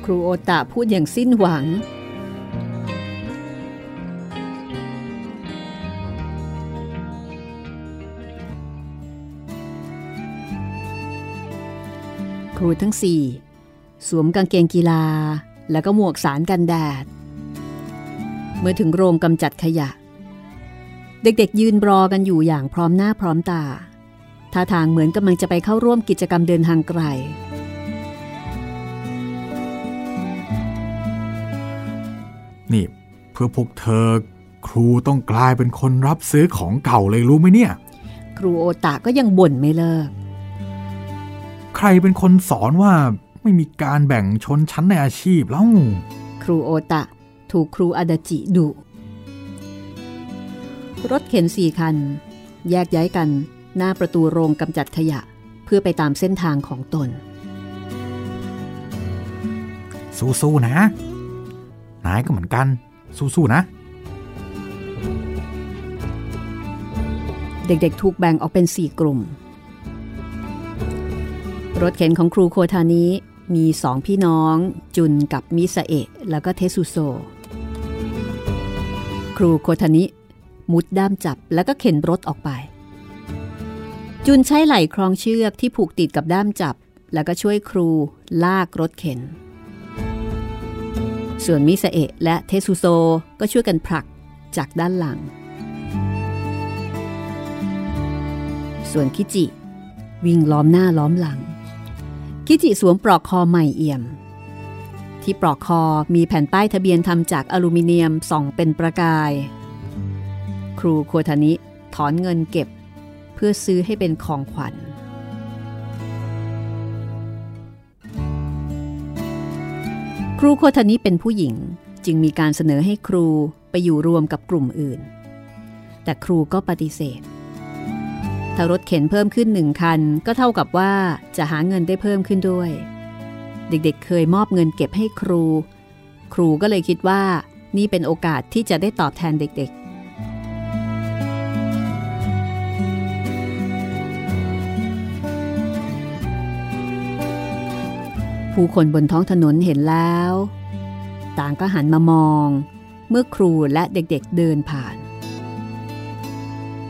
ครูโอตะพูดอย่างสิ้นหวัง ครูทั้งสี่สวมกางเกงกีฬาแล้วก็หมวกสารกันแดด เมื่อถึงโรงกำจัดขยะ เด็กๆยืนรอกันอยู่อย่างพร้อมหน้าพร้อมตาท่าทางเหมือนกำลังจะไปเข้าร่วมกิจกรรมเดินทางไกล นี่ เพื่อพวกเธอ ครูต้องกลายเป็นคนรับซื้อของเก่าเลยรู้ไหมเนี่ย ครูโอตะก็ยังบ่นไม่เลิก ใครเป็นคนสอนว่าไม่มีการแบ่งชนชั้นในอาชีพแล้ว ครูโอตะ ถูกครูอาดาจิดุรถเข็นสี่คัน แยกย้ายกันหน้าประตูโรงกำจัดขยะ เพื่อไปตามเส้นทางของตน สู้ๆนะ นายก็เหมือนกัน สู้ๆนะ เด็กๆ ถูกแบ่งออกเป็นสี่กลุ่ม รถเข็นของครูโคทานี้มีสองพี่น้องจุนกับมิซาเอะแล้วก็เทสุโซ ครูโคทานิมุดด้ามจับแล้วก็เข็นรถออกไป จุนใช้ไหล่คล้องเชือกที่ผูกติดกับด้ามจับ แล้วก็ช่วยครูลากรถเข็น ส่วนมิซาเอะและเทสุโซก็ช่วยกันผลักจากด้านหลัง ส่วนคิจิ วิ่งล้อมหน้าล้อมหลัง คิจิสวมปลอกคอใหม่เอี่ยม ที่ปลอกคอมีแผ่นป้ายทะเบียนทำจากอลูมิเนียมส่องเป็นประกาย ครูโคทานิถอนเงินเก็บ เพื่อซื้อให้เป็นของขวัญ ครูโคทานิเป็นผู้หญิงจึงมีการเสนอให้ครูไปอยู่รวมกับกลุ่มอื่น แต่ครูก็ปฏิเสธ ถ้ารถเข็นเพิ่มขึ้นหนึ่งคันก็เท่ากับว่าจะหาเงินได้เพิ่มขึ้นด้วย เด็กๆเเคยมอบเงินเก็บให้ครู ครูก็เลยคิดว่านี่เป็นโอกาสที่จะได้ตอบแทนเด็กๆ ผู้คนบนท้องถนนเห็นแล้ว ต่างก็หันมามอง เมื่อครูและเด็กๆเดินผ่าน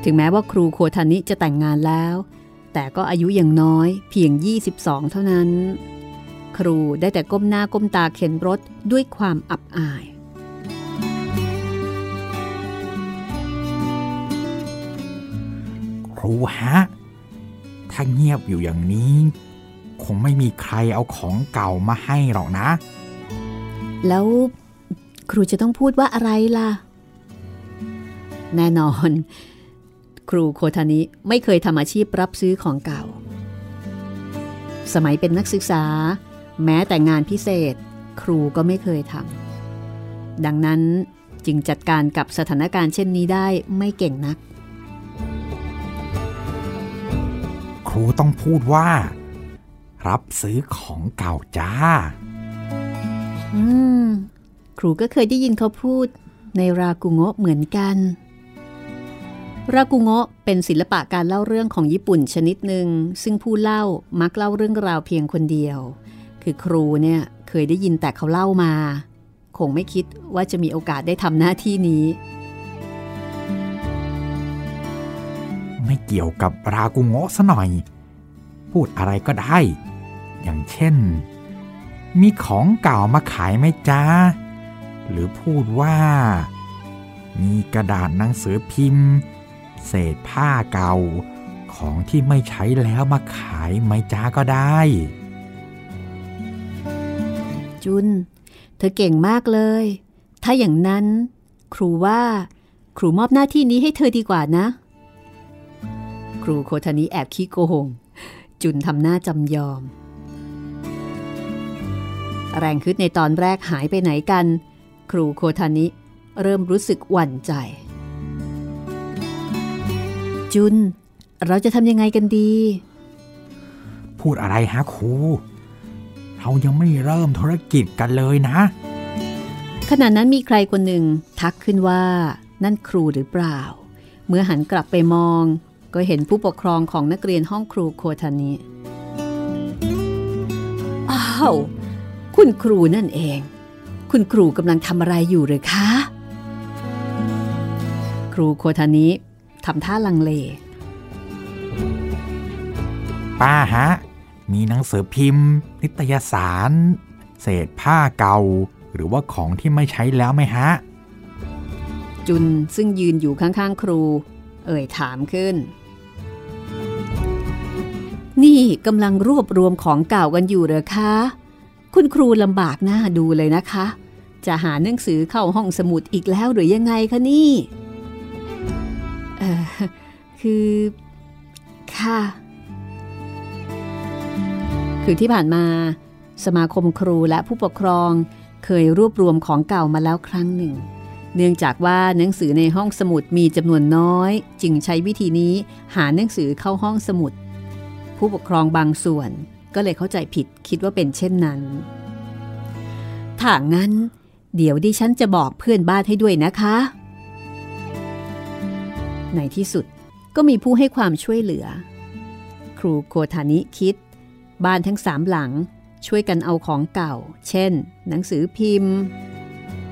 ถึงแม้ว่าครูโคทานิจะแต่งงานแล้ว แต่ก็อายุยังน้อยเพียง 22 เท่านั้น ครูได้แต่ก้มหน้าก้มตาเข็นรถด้วยความอับอาย ครูฮะ ถ้าเงียบอยู่อย่างนี้ คงไม่มีใครเอาของเก่ามาให้หรอกนะ แล้วครูจะต้องพูดว่าอะไรล่ะ แน่นอน ครูโคทานิไม่เคยทำอาชีพรับซื้อของเก่า สมัยเป็นนักศึกษา แม้แต่งานพิเศษ ครูก็ไม่เคยทำดังนั้นจึงจัดการกับสถานการณ์เช่นนี้ได้ไม่เก่งนัก ครูต้องพูดว่า รับซื้อของเก่าจ้า อืม ครูก็เคยได้ยินเขาพูดในรากุโงะเหมือนกัน รากุโงะเป็นศิลปะการเล่าเรื่องของญี่ปุ่นชนิดหนึ่ง ซึ่งผู้เล่ามักเล่าเรื่องราวเพียงคนเดียว คือครูเนี่ยเคยได้ยินแต่เขาเล่ามา คงไม่คิดว่าจะมีโอกาสได้ทำหน้าที่นี้ ไม่เกี่ยวกับรากุโงะซะหน่อย พูดอะไรก็ได้ อย่างเช่น มีของเก่ามาขายไหมจ้า หรือพูดว่า มีกระดาษหนังสือพิมพ์ เศษผ้าเก่า ของที่ไม่ใช้แล้วมาขายไหมจ้าก็ได้ จุน เธอเก่งมากเลย ถ้าอย่างนั้น ครูว่าครูมอบหน้าที่นี้ให้เธอดีกว่านะ ครูโคทานิแอบขี้โกหง จุนทำหน้าจำยอม แรงขึ้นในตอนแรกหายไปไหนกัน ครูโคทานิเริ่มรู้สึกหวั่นใจ จุน เราจะทำยังไงกันดี พูดอะไรฮะครู เรายังไม่เริ่มธุรกิจกันเลยนะ ขณะนั้นมีใครคนหนึ่งทักขึ้นว่า นั่นครูหรือเปล่า เมื่อหันกลับไปมอง ก็เห็นผู้ปกครองของนักเรียนห้องครูโคทานิอ้าว คุณครูนั่นเอง คุณครูกำลังทำอะไรอยู่หรือคะ ครูโคทานิทำท่าลังเล ป้าฮะ มีหนังสือพิมพ์ นิตยสาร เศษผ้าเก่า หรือว่าของที่ไม่ใช้แล้วไหมฮะ จุนซึ่งยืนอยู่ข้างๆ ครู เอ่ยถามขึ้น นี่กำลังรวบรวมของเก่ากันอยู่เหรอคะ คุณครูลำบากหน้าดูเลยนะคะ จะหาหนังสือเข้าห้องสมุดอีกแล้วหรือยังไงคะนี่ เออคือ ค่ะ คือที่ผ่านมา สมาคมครูและผู้ปกครองเคยรวบรวมของเก่ามาแล้วครั้งหนึ่ง เนื่องจากว่าหนังสือในห้องสมุดมีจำนวนน้อย จึงใช้วิธีนี้หาหนังสือเข้าห้องสมุด ผู้ปกครองบางส่วน ก็เลยเข้าใจผิดคิดว่าเป็นเช่นนั้น ถ้างั้น เดี๋ยวดิฉันจะบอกเพื่อนบ้านให้ด้วยนะคะ ในที่สุดก็มีผู้ให้ความช่วยเหลือ ครูโคทานิคิด บ้านทั้งสามหลังช่วยกันเอาของเก่า เช่น หนังสือพิมพ์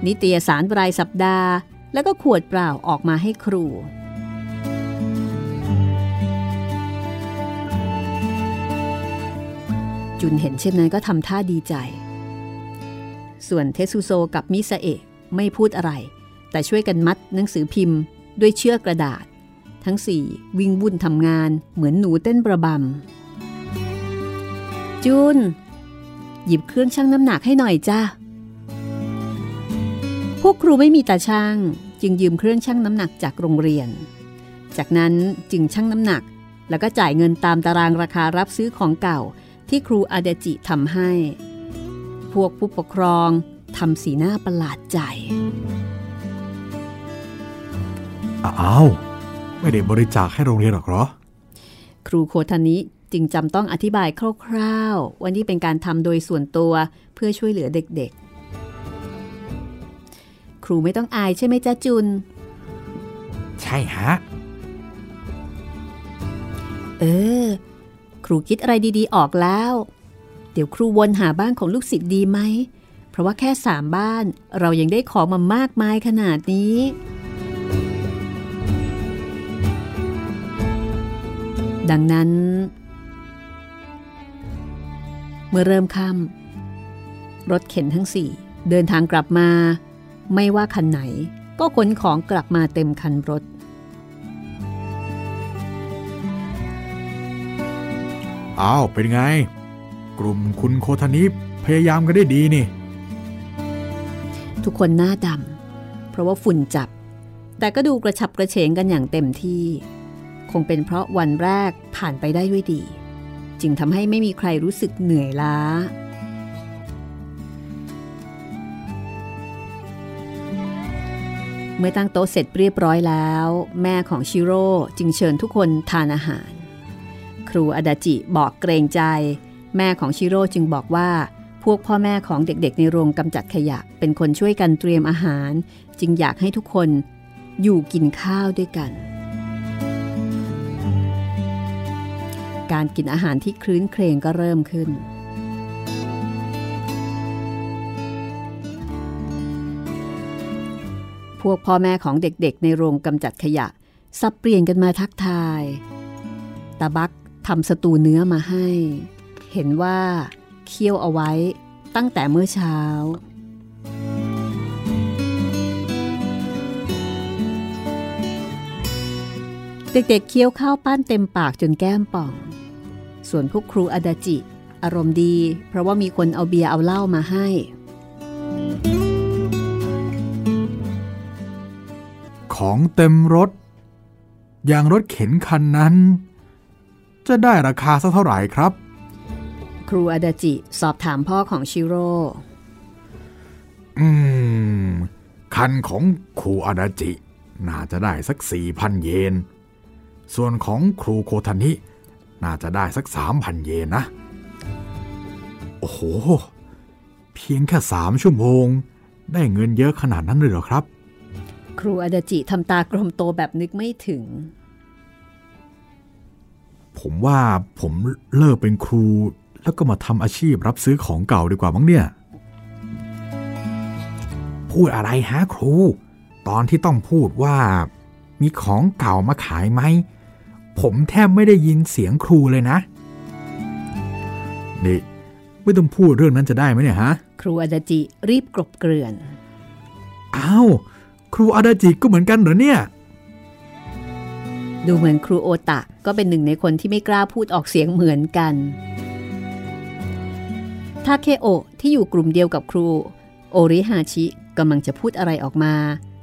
นิตยสารรายสัปดาห์ แล้วก็ขวดเปล่าออกมาให้ครู จุนเห็นเช่นนั้นก็ทำท่าดีใจ ส่วนเทสุโซกับมิซาเอะไม่พูดอะไร แต่ช่วยกันมัดหนังสือพิมพ์ ด้วยเชือกกระดาษ ทั้งสี่วิ่งวุ่นทำงานเหมือนหนูเต้นประบำจุน หยิบเครื่องชั่งน้ำหนักให้หน่อยจ้าพวกครูไม่มีตาช่างจึงยืมเครื่องชั่งน้ำหนักจากโรงเรียน จากนั้นจึงชั่งน้ำหนัก แล้วก็จ่ายเงินตามตารางราคารับซื้อของเก่า ที่ครูอาเดจิทำให้ พวกผู้ปกครองทำสีหน้าประหลาดใจ อ้าว ไม่ได้บริจาคให้โรงเรียนหรอกเหรอ ครูโคทานิจึงจำต้องอธิบายคร่าวๆว่านี่เป็นการทำโดยส่วนตัวเพื่อช่วยเหลือเด็กๆ ครูไม่ต้องอายใช่ไหมจ้าจุน ใช่ฮะ เออค รูคิดอะไรดีๆ ออกแล้ว เดี๋ยวครูวนหาบ้านของลูกศิษย์ดีไหม เพราะว่าแค่สามบ้านเรายังได้ของมามากมายขนาดนี้ ดังนั้น เมื่อเริ่มค่ำรถเข็นทั้งสี่เดินทางกลับมา ไม่ว่าคันไหน ก็ขนของกลับมาเต็มคันรถ อ้าวเป็นไง กลุ่มคุณโคทนิพยายามกันได้ดีนี่ ทุกคนหน้าดำเพราะว่าฝุ่นจับ แต่ก็ดูกระฉับกระเฉงกันอย่างเต็มที่ คงเป็นเพราะวันแรกผ่านไปได้ด้วยดี จึงทำให้ไม่มีใครรู้สึกเหนื่อยล้าเมื่อตั้งโต๊ะเสร็จเรียบร้อยแล้ว แม่ของชิโร่จึงเชิญทุกคนทานอาหาร ครูอดาจิบอกเกรงใจ แม่ของชิโร่จึงบอกว่า พวกพ่อแม่ของเด็กๆ ในโรงกำจัดขยะ เป็นคนช่วยกันเตรียมอาหาร จึงอยากให้ทุกคนอยู่กินข้าวด้วยกัน การกินอาหารที่คลื้นเครงก็เริ่มขึ้น พวกพ่อแม่ของเด็กๆ ในโรงกำจัดขยะ สับเปลี่ยนกันมาทักทาย ตาบัก ทำสตูเนื้อมาให้ เห็นว่าเคี่ยวเอาไว้ตั้งแต่เมื่อเช้า เด็กๆเคี้ยวข้าวปั้นเต็มปากจนแก้มป่อง ส่วนพวกครูอดาจิ อารมณ์ดี เพราะว่ามีคนเอาเบียร์เอาเหล้ามาให้ ของเต็มรถ อย่างรถเข็นคันนั้น จะได้ราคาสักเท่าไหร่ครับ ครูอดาจิสอบถามพ่อของชิโร่ อืม คันของครูอาดาจิ น่าจะได้สักสี่พันเยน ส่วนของครูโคทานิน่าจะได้สักสามพันเยนนะ โอ้โห เพียงแค่สามชั่วโมง ได้เงินเยอะขนาดนั้นเลยเหรอครับ ครูอดาจิทำตากลมโตแบบนึกไม่ถึง ผมว่าผมเลิกเป็นครู แล้วก็มาทำอาชีพรับซื้อของเก่าดีกว่ามั้งเนี่ย พูดอะไรฮะครู ตอนที่ต้องพูดว่า มีของเก่ามาขายไหม ผมแทบไม่ได้ยินเสียงครูเลยนะ นี่ไม่ต้องพูดเรื่องนั้นจะได้ไหมเนี่ยฮะ ครูอดาจิรีบกลบเกลื่อน อ้าว ครูอาดาจิก็เหมือนกันเหรอเนี่ย ดูเหมือนครูโอตะก็เป็นหนึ่งในคนที่ไม่กล้าพูดออกเสียงเหมือนกัน ทาเคโอะที่อยู่กลุ่มเดียวกับครู โอริฮาชิกำลังจะพูดอะไรออกมา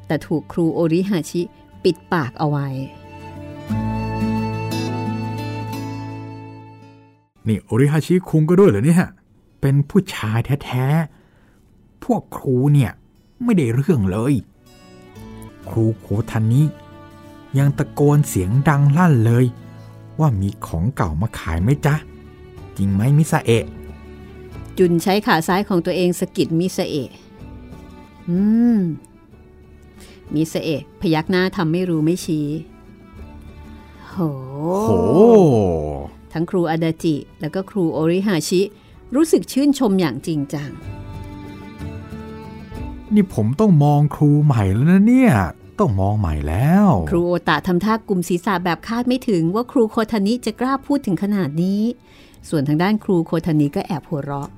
แต่ถูกครูโอริฮาชิปิดปากเอาไว้ นี่โอริฮาชิคุงก็ด้วยเหรอเนี่ยเป็นผู้ชายแท้ๆ พวกครูเนี่ย ไม่ได้เรื่องเลย ครูโคทันนี้ ยังตะโกนเสียงดังลั่นเลย ว่ามีของเก่ามาขายไหมจ๊ะ จริงไหมมิซาเอะ จุนใช้ขาซ้ายของตัวเองสะกิดมิสเอะอืม มิสเอะพยักหน้าทำไม่รู้ไม่ชี้ โห โห ทั้งครูอาดาจิ แล้วก็ครูโอริฮาชิ รู้สึกชื่นชมอย่างจริงจัง นี่ผมต้องมองครูใหม่แล้วนะเนี่ย ต้องมองใหม่แล้ว ครูโอตะทำท่ากลุ่มศีรษะแบบคาดไม่ถึงว่าครูโคทานิจะกล้าพูดถึงขนาดนี้ ส่วนทางด้านครูโคทานิก็แอบหัวเราะ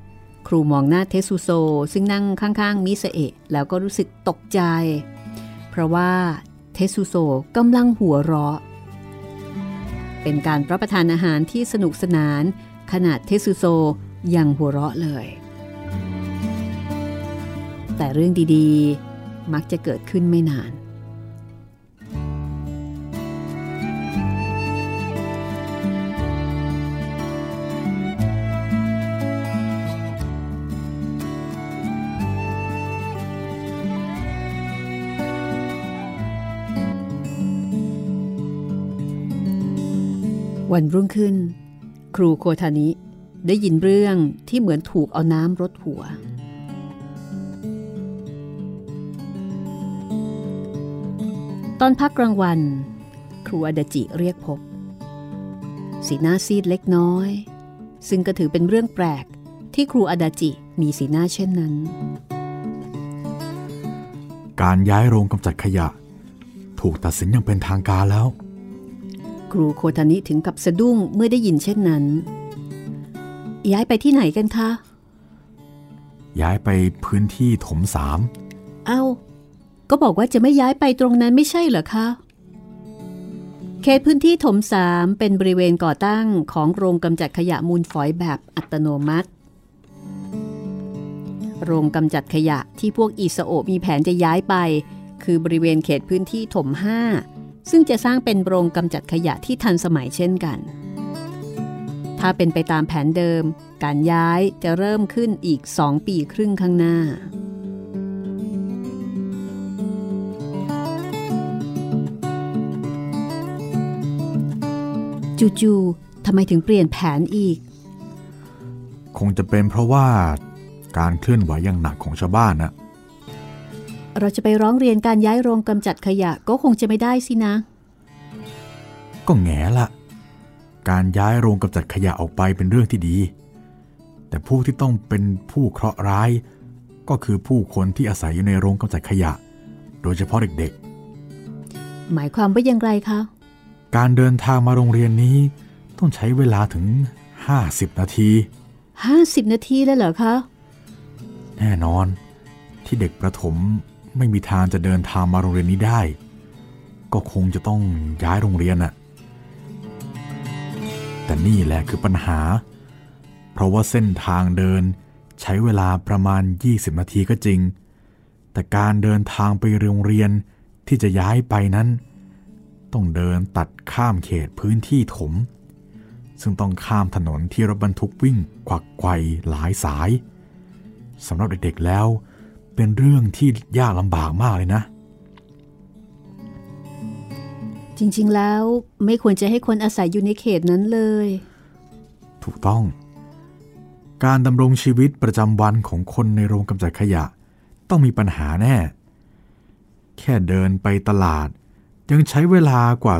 ครูมองหน้าเทสุโซ ซึ่งนั่งข้างๆมิสเอะแล้วก็รู้สึกตกใจ เพราะว่าเทสุโซกำลังหัวเราะ เป็นการรับประทานอาหารที่สนุกสนาน ขนาดเทสุโซยังหัวเราะเลย แต่เรื่องดีๆ มักจะเกิดขึ้นไม่นาน วันรุ่งขึ้น ครูโคทานิได้ยินเรื่องที่เหมือนถูกเอาน้ำรดหัว ตอนพักกลางวัน ครูอดาจิเรียกพบ สีหน้าซีดเล็กน้อย ซึ่งก็ถือเป็นเรื่องแปลกที่ครูอดาจิมีสีหน้าเช่นนั้น การย้ายโรงกำจัดขยะ ถูกตัดสินอย่างเป็นทางการแล้ว ครูโคทานิถึงกับสะดุ้งเมื่อได้ยินเช่นนั้น ย้ายไปที่ไหนกันคะ ย้ายไปพื้นที่ถมสามเอา้า ก็บอกว่าจะไม่ย้ายไปตรงนั้นไม่ใช่เหรอคะเขตพื้นที่ถมสามเป็นบริเวณก่อตั้งของโรงกำจัดขยะมูลฝอยแบบอัตโนมัติ โรงกำจัดขยะที่พวกอิสโอะมีแผนจะย้ายไป คือบริเวณเขตพื้นที่ถม5 ซึ่งจะสร้างเป็นโรงกำจัดขยะที่ทันสมัยเช่นกัน ถ้าเป็นไปตามแผนเดิม การย้ายจะเริ่มขึ้นอีก 2 ปีครึ่งข้างหน้า จู่ๆทำไมถึงเปลี่ยนแผนอีก คงจะเป็นเพราะว่าการเคลื่อนไหวอย่างหนักของชาวบ้านนะ เราจะไปร้องเรียนการย้ายโรงกำจัดขยะก็คงจะไม่ได้สินะ ก็แง่ละ การย้ายโรงกำจัดขยะออกไปเป็นเรื่องที่ดี แต่ผู้ที่ต้องเป็นผู้เคราะห์ร้าย ก็คือผู้คนที่อาศัยอยู่ในโรงกำจัดขยะ โดยเฉพาะเด็กหมายความว่าอย่างไรคะๆการเดินทางมาโรงเรียนนี้ต้องใช้เวลาถึง 50 นาที 50 นาทีแล้วเหรอคะ แน่นอนที่เด็กประถม ไม่มีทางจะเดินทางมาโรงเรียนนี้ได้ ก็คงจะต้องย้ายโรงเรียนน่ะ แต่นี่แหละคือปัญหา เพราะว่าเส้นทางเดินใช้เวลาประมาณ 20 นาทีก็จริง แต่การเดินทางไปโรงเรียนที่จะย้ายไปนั้น ต้องเดินตัดข้ามเขตพื้นที่ถม ซึ่งต้องข้ามถนนที่รถบรรทุกวิ่งกวักไกวหลายสายสำหรับเด็กๆแล้วเป็นเรื่องที่ยากลำบากมากเลยนะ จริงๆแล้วไม่ควรจะให้คนอาศัยอยู่ในเขตนั้นเลย ถูกต้อง การดำรงชีวิตประจำวันของคนในโรงกำจัดขยะ ต้องมีปัญหาแน่ แค่เดินไปตลาด ยังใช้เวลากว่า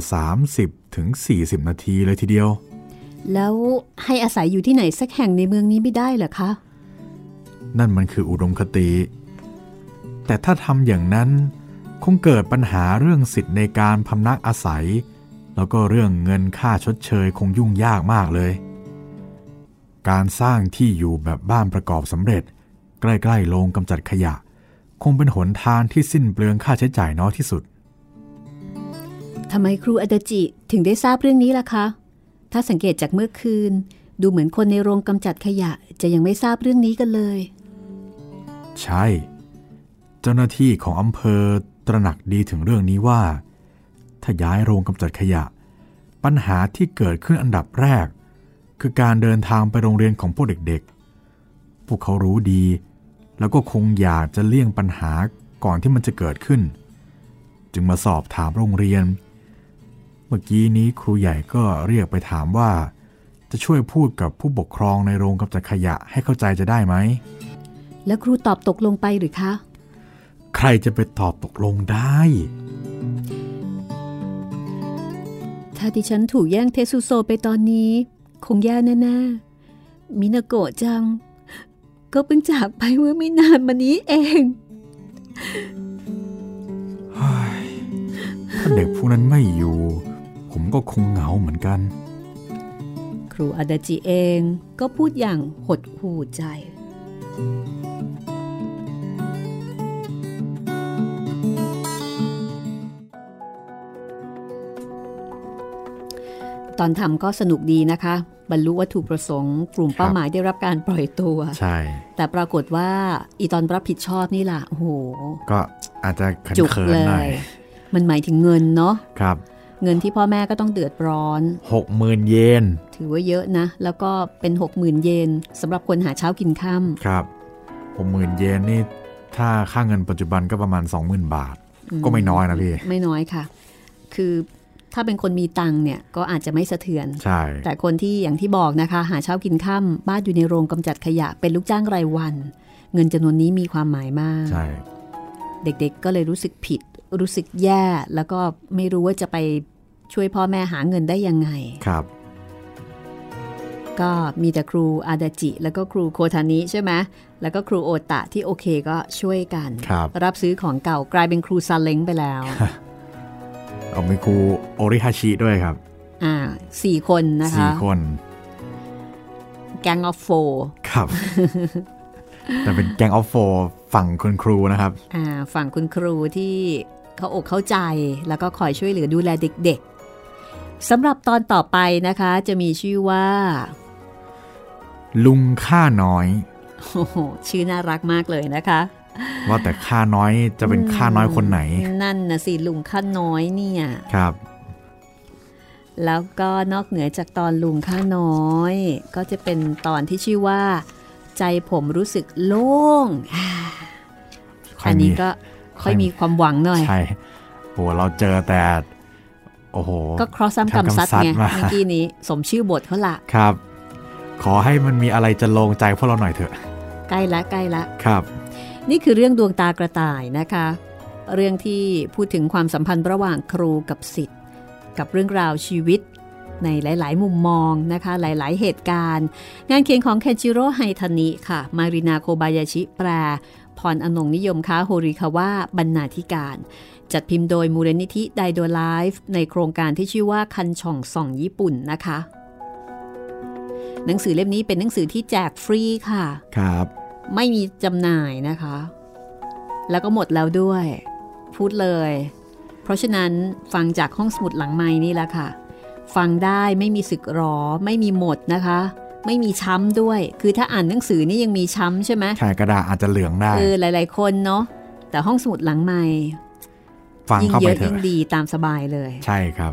30ถึง40 นาทีเลยทีเดียว แล้วให้อาศัยอยู่ที่ไหนสักแห่งในเมืองนี้ไม่ได้เหรอคะนั่นมันคืออุดมคติ แต่ถ้าทำอย่างนั้นคงเกิดปัญหาเรื่องสิทธิ์ในการพำนักอาศัย แล้วก็เรื่องเงินค่าชดเชยคงยุ่งยากมากเลย การสร้างที่อยู่แบบบ้านประกอบสำเร็จ ใกล้ๆโรงกำจัดขยะ คงเป็นหนทางที่สิ้นเปลืองค่าใช้จ่ายน้อยที่สุดทำไมครูอาดาจิถึงได้ทราบเรื่องนี้ล่ะคะ ถ้าสังเกตจากเมื่อคืน ดูเหมือนคนในโรงกำจัดขยะจะยังไม่ทราบเรื่องนี้กันเลย ใช่เจ้าหน้าที่ของอำเภอตระหนักดีถึงเรื่องนี้ว่า ถ้าย้ายโรงกำจัดขยะ ปัญหาที่เกิดขึ้นอันดับแรก คือการเดินทางไปโรงเรียนของพวกเด็กๆ พวกเขารู้ดี แล้วก็คงอยากจะเลี่ยงปัญหาก่อนที่มันจะเกิดขึ้น จึงมาสอบถามโรงเรียน เมื่อกี้นี้ครูใหญ่ก็เรียกไปถามว่า จะช่วยพูดกับผู้ปกครองในโรงกำจัดขยะให้เข้าใจจะได้ไหม แล้วครูตอบตกลงไปหรือคะ ใครจะไปตอบตกลงได้ ถ้าดิฉันถูกแย่งเทสุโซไปตอนนี้ คงแย่แน่ๆมินาโกะจัง ก็เพิ่งจากไปเมื่อไม่นานมานี้เองถ้าเด็กพวกนั้นไม่อยู่ ผมก็คงเหงาเหมือนกัน ครูอาดาจิเองก็พูดอย่างหดหู่ใจ ตอนทำก็สนุกดีนะคะ บรรลุวัตถุประสงค์ กลุ่มเป้าหมายได้รับการปล่อยตัว ใช่ แต่ปรากฏว่าอีตอนรับผิดชอบนี่ล่ะโอ้โหก็อาจจะเขินจุกเขินเลหน่อยยมันหมายถึงเงินเนาะครับ เงินที่พ่อแม่ก็ต้องเดือดร้อนหกหมื่นเยน ถือว่าเยอะนะ แล้วก็เป็น 60,000 เยนสำหรับคนหาเช้ากินค่ครับหกหมื่นเยนนี่ถ้าค่าเงินปัจจุบันก็ประมาณ 20,000 บาทำก็ไม่น้อยนะพี่ ไม่น้อยค่ะ คือ ถ้าเป็นคนมีตังค์เนี่ยก็อาจจะไม่สะเทือน ใช่ แต่คนที่อย่างที่บอกนะคะ หาเช้ากินค่ำบ้านอยู่ในโรงกำจัดขยะเป็นลูกจ้างรายวัน เงินจำนวนนี้มีความหมายมาก ใช่ เด็กๆก็เลยรู้สึกผิด รู้สึกแย่แล้วก็ไม่รู้ว่าจะไปช่วยพ่อแม่หาเงินได้ยังไง ครับ ก็มีแต่ครูอาดาจิ แล้วก็ครูโคทานิใช่ไหมแล้วก็ครูโอตะที่โอเคก็ช่วยกันครับรับซื้อของเก่ากลายเป็นครูซาเล้งไปแล้ว เอามีครูโอริฮาชิด้วยครับ อ่าสี่คนนะคะสี่คน แกงออฟโฟครับ แต่เป็นแกงออฟโฟฝั่งคุณครูนะครับ อ่า ฝั่งคุณครูที่เขาอกเข้าใจแล้วก็คอยช่วยเหลือดูแลเด็กๆสำหรับตอนต่อไปนะคะ จะมีชื่อว่า ลุงข้าน้อยโอ้โหชื่อน่ารักมากเลยนะคะ ว่าแต่ข้าน้อยจะเป็นข้าน้อยคนไหน นั่นนะสิลุงข้าน้อยเนี่ยครับ แล้วก็นอกเหนือจากตอนลุงข้าน้อย ก็จะเป็นตอนที่ชื่อว่า ใจผมรู้สึกโล่งอ่าค่อยอันมีนี้ก็ค่อยมีความหวังหน่อยใช่โหเราเจอแต่โอ้โห ก็ครอสซ้ำกำซัดไงมาเมื่อกี้นี้สมชื่อบทเขาละครับ ขอให้มันมีอะไรจะลงใจพวกเราหน่อยเถอะ ใกล้ละใกล้ละครับ นี่คือเรื่องดวงตากระต่ายนะคะ เรื่องที่พูดถึงความสัมพันธ์ระหว่างครูกับศิษย์กับเรื่องราวชีวิตในหลาย ๆ มุมมองนะคะ หลาย ๆ เหตุการณ์ งานเขียนของเคนจิโร่ไฮทานิค่ะ มารินาโคบายาชิแปลพรอนงนิยมค้าโฮริคาวะบรรณาธิการ จัดพิมพ์โดยมูลนิธิไดโดไลฟ์ในโครงการที่ชื่อว่าคันช่องส่องญี่ปุ่นนะคะ หนังสือเล่มนี้เป็นหนังสือที่แจกฟรีค่ะ ครับ ไม่มีจำหน่ายนะคะ แล้วก็หมดแล้วด้วย พูดเลย เพราะฉะนั้นฟังจากห้องสมุดหลังไม้นี่แหละค่ะ ฟังได้ไม่มีสึกหรอ ไม่มีหมดนะคะ ไม่มีช้ำด้วย คือถ้าอ่านหนังสือนี่ยังมีช้ำใช่ไหมแค่กระดาษอาจจะเหลืองได้เออหลาย ๆ คนเนาะแต่ห้องสมุดหลังไม้ฟังยิ่งเข้าเยไปอะเถยิ่อะงดีตามสบายเลย ใช่ครับ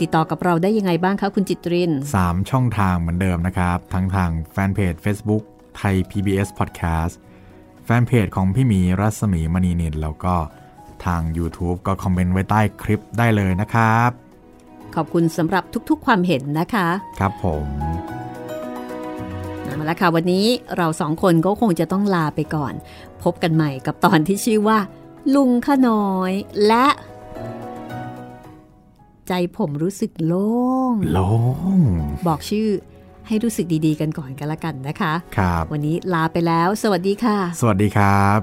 ติดต่อกับเราได้ยังไงบ้างคะคุณจิตริน 3 ช่องทางเหมือนเดิมนะครับ ทั้งทางแฟนเพจ Facebook ไทย PBS Podcast แฟนเพจของพี่หมีรัศมีมณีนินแล้วก็ทาง YouTube ก็คอมเมนต์ไว้ใต้คลิปได้เลยนะครับ ขอบคุณสำหรับทุกๆความเห็นนะคะ ครับผมเอาละค่ะวันนี้เราสองคนก็คงจะต้องลาไปก่อน พบกันใหม่กับตอนที่ชื่อว่า ลุงขน้อยและ ใจผมรู้สึกโล่ง โลงบอกชื่อ ให้รู้สึกดีๆกันก่อนกันละกันนะคะครับวันนี้ลาไปแล้ว สวัสดีค่ะ สวัสดีครับ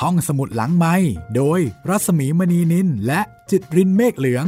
ห้องสมุดหลังไม้โดยรัสมีมณีนินและจิตรินเมฆเหลือง